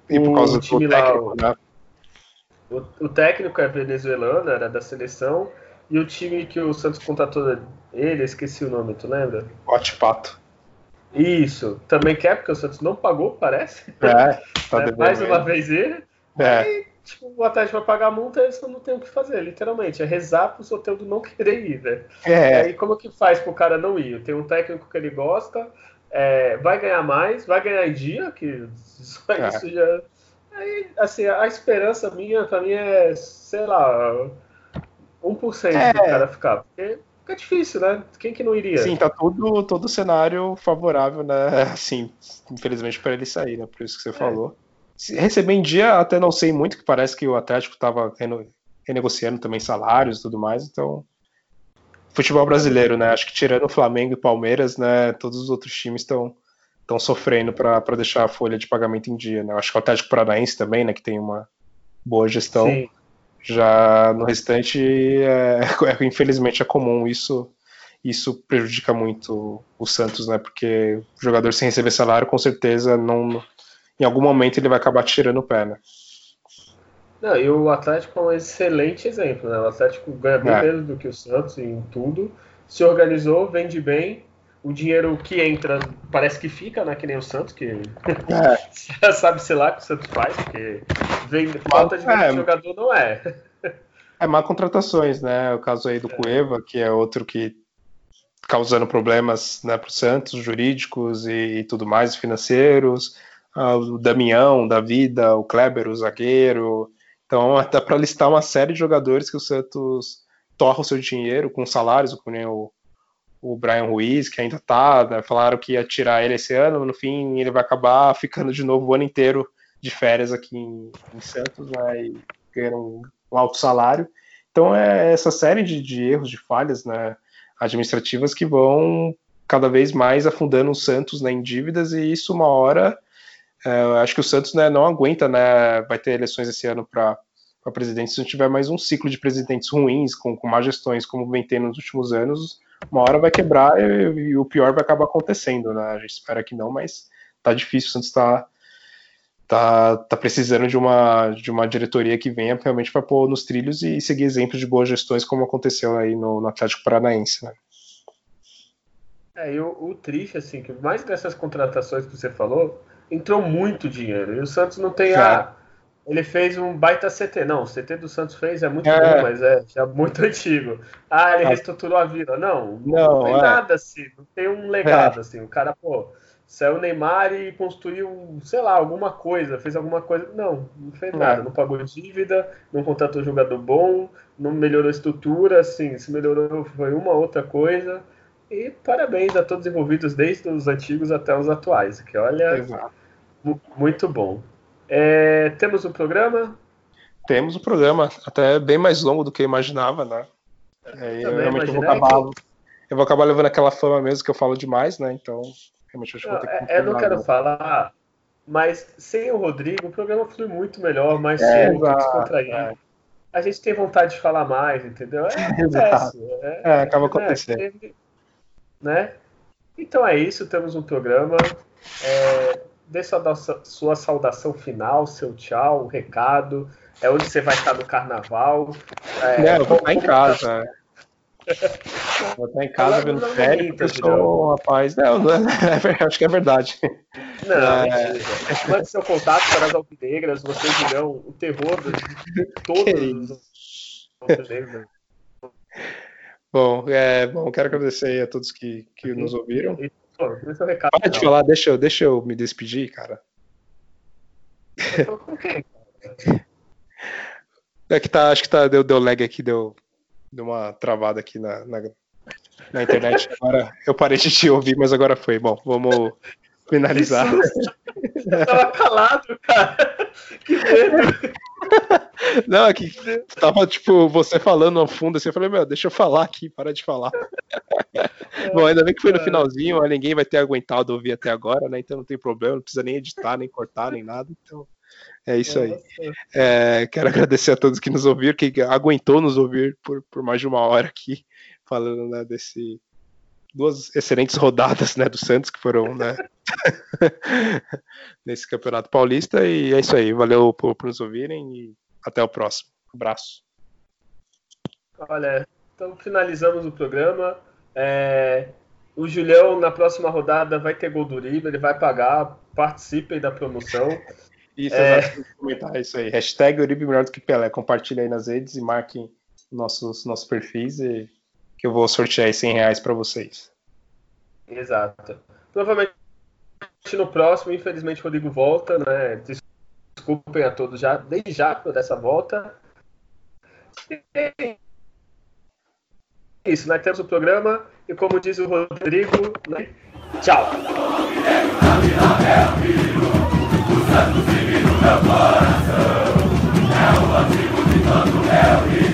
E por causa o time do técnico, lá, né? O, o técnico é venezuelano, era da seleção, e o time que o Santos contratou ele, esqueci o nome, tu lembra? Pato. Isso, também quer, porque o Santos não pagou, parece. É, tá é, mais uma vez ele. É. Aí, tipo, o Atlético vai pagar a multa, eles não tem o que fazer, literalmente. É rezar pro Soteldo não querer ir, né? É. Aí como que faz pro cara não ir? Tem um técnico que ele gosta, é, vai ganhar mais, vai ganhar em dia, que só é. isso já. Aí, assim, a esperança minha, pra mim, é, sei lá, 1% é. do cara ficar. Porque fica difícil, né? Quem que não iria? Sim, tá todo, todo o cenário favorável, né? Assim, infelizmente para ele sair, né? Por isso que você é. falou. Receber em dia, até não sei muito, que parece que o Atlético tava renegociando também salários e tudo mais, então. Futebol brasileiro, né? Acho que tirando o Flamengo e Palmeiras, né? Todos os outros times estão estão sofrendo para deixar a folha de pagamento em dia, né? Acho que o Atlético Paranaense também, né? Que tem uma boa gestão. Sim. Já no restante, é, é, infelizmente é comum isso. Isso prejudica muito o Santos, né? Porque o jogador sem receber salário, com certeza, não, em algum momento ele vai acabar tirando o pé, né? Não, e o Atlético é um excelente exemplo, né? O Atlético ganha bem é. menos do que o Santos em tudo, se organizou, vende bem, o dinheiro que entra parece que fica, né? Que nem o Santos, que é. sabe, sei lá, que o Santos faz, porque vem, falta de é. jogador não é. É má contratações, né? O caso aí do é. Cueva, que é outro que causando problemas né, para o Santos, jurídicos e, e, tudo mais, financeiros. Ah, o Damião, da vida, o Kleber, o zagueiro. Então, dá para listar uma série de jogadores que o Santos torra o seu dinheiro com salários, como o o Brian Ruiz, que ainda tá, né, falaram que ia tirar ele esse ano, no fim ele vai acabar ficando de novo o ano inteiro de férias aqui em, em Santos, né, e ganhando um, um, alto salário. Então é essa série de, de, erros, de falhas né, administrativas que vão cada vez mais afundando o Santos né, em dívidas, e isso uma hora, é, acho que o Santos né, não aguenta, né, vai ter eleições esse ano para presidente, se não tiver mais um ciclo de presidentes ruins, com, com má gestões, como vem tendo nos últimos anos, uma hora vai quebrar e, e, o pior vai acabar acontecendo, né? A gente espera que não, mas tá difícil, o Santos tá, tá, tá precisando de uma, de uma diretoria que venha realmente para pôr nos trilhos e seguir exemplos de boas gestões, como aconteceu aí no, no Atlético Paranaense, né? É, e o, o triste, assim, que mais dessas contratações que você falou, entrou muito dinheiro. E o Santos não tem a, ele fez um baita CT. Não, o CT do Santos fez é muito é. bom, mas é já muito antigo. Ah, ele reestruturou a vila. Não, não, não tem é. nada assim. Não tem um legado é. assim. O cara, pô, saiu o Neymar e construiu, sei lá, alguma coisa, fez alguma coisa. Não, não fez é. nada. Não pagou dívida, não contratou jogador bom, não melhorou a estrutura. Assim, se melhorou foi uma outra coisa. E parabéns a todos envolvidos, desde os antigos até os atuais. Que olha, Exato. Muito bom. É, temos um programa? Temos um programa, até bem mais longo do que eu imaginava, né? É, eu realmente vou acabar, que... eu vou acabar levando aquela fama mesmo que eu falo demais, né? Então, realmente acho que vou ter que. É, eu não quero falar, mas sem o Rodrigo, o programa flui muito melhor, mais é, solto, descontraído. É. A gente tem vontade de falar mais, entendeu? É, é, é acaba né? acontecendo. Né? Então é isso, temos um programa. É, dê sua, sua saudação final, seu tchau, um recado. É onde você vai estar no carnaval. É, não, eu vou estar em casa. Vou estar em casa vendo série, porque eu sou rapaz. Não, não é, acho que é verdade. Não, é... Mande seu contato para as alvinegras, vocês dirão o terror de todos os alvinegras. Bom, é, bom, quero agradecer a todos que, que nos ouviram. Pô, deixa eu recado. Para de falar, deixa eu, deixa eu me despedir, cara. É que tá, acho que tá, deu, deu lag aqui, deu, deu uma travada aqui na, na, na internet. Agora eu parei de te ouvir, mas agora foi. Bom, vamos, finalizar. Eu tava calado, cara. Que medo. Não, aqui é tava tipo você falando ao fundo assim, eu falei, meu, deixa eu falar aqui, para de falar. Bom, ainda bem que foi no finalzinho, ninguém vai ter aguentado ouvir até agora, né? Então não tem problema, não precisa nem editar, nem cortar, nem nada. Então é isso aí. É, quero agradecer a todos que nos ouviram, que aguentou nos ouvir por, por mais de uma hora aqui, falando né, desse duas excelentes rodadas né, do Santos que foram né, nesse Campeonato Paulista. E é isso aí. Valeu por, por nos ouvirem e até o próximo. Um abraço. Olha, então finalizamos o programa. É, o Julião na próxima rodada vai ter gol do Uribe, ele vai pagar. Participem da promoção. Isso, é... comentar isso aí. Hashtag Uribe melhor do que Pelé. Compartilhe aí nas redes e marquem nossos, nossos perfis e que eu vou sortear 100 reais para vocês. Exato. Provavelmente no próximo, infelizmente, o Rodrigo volta, né? Desculpem a todos já, desde já por essa volta. E isso, nós temos o programa e como diz o Rodrigo, né? tchau. É o antigo de todo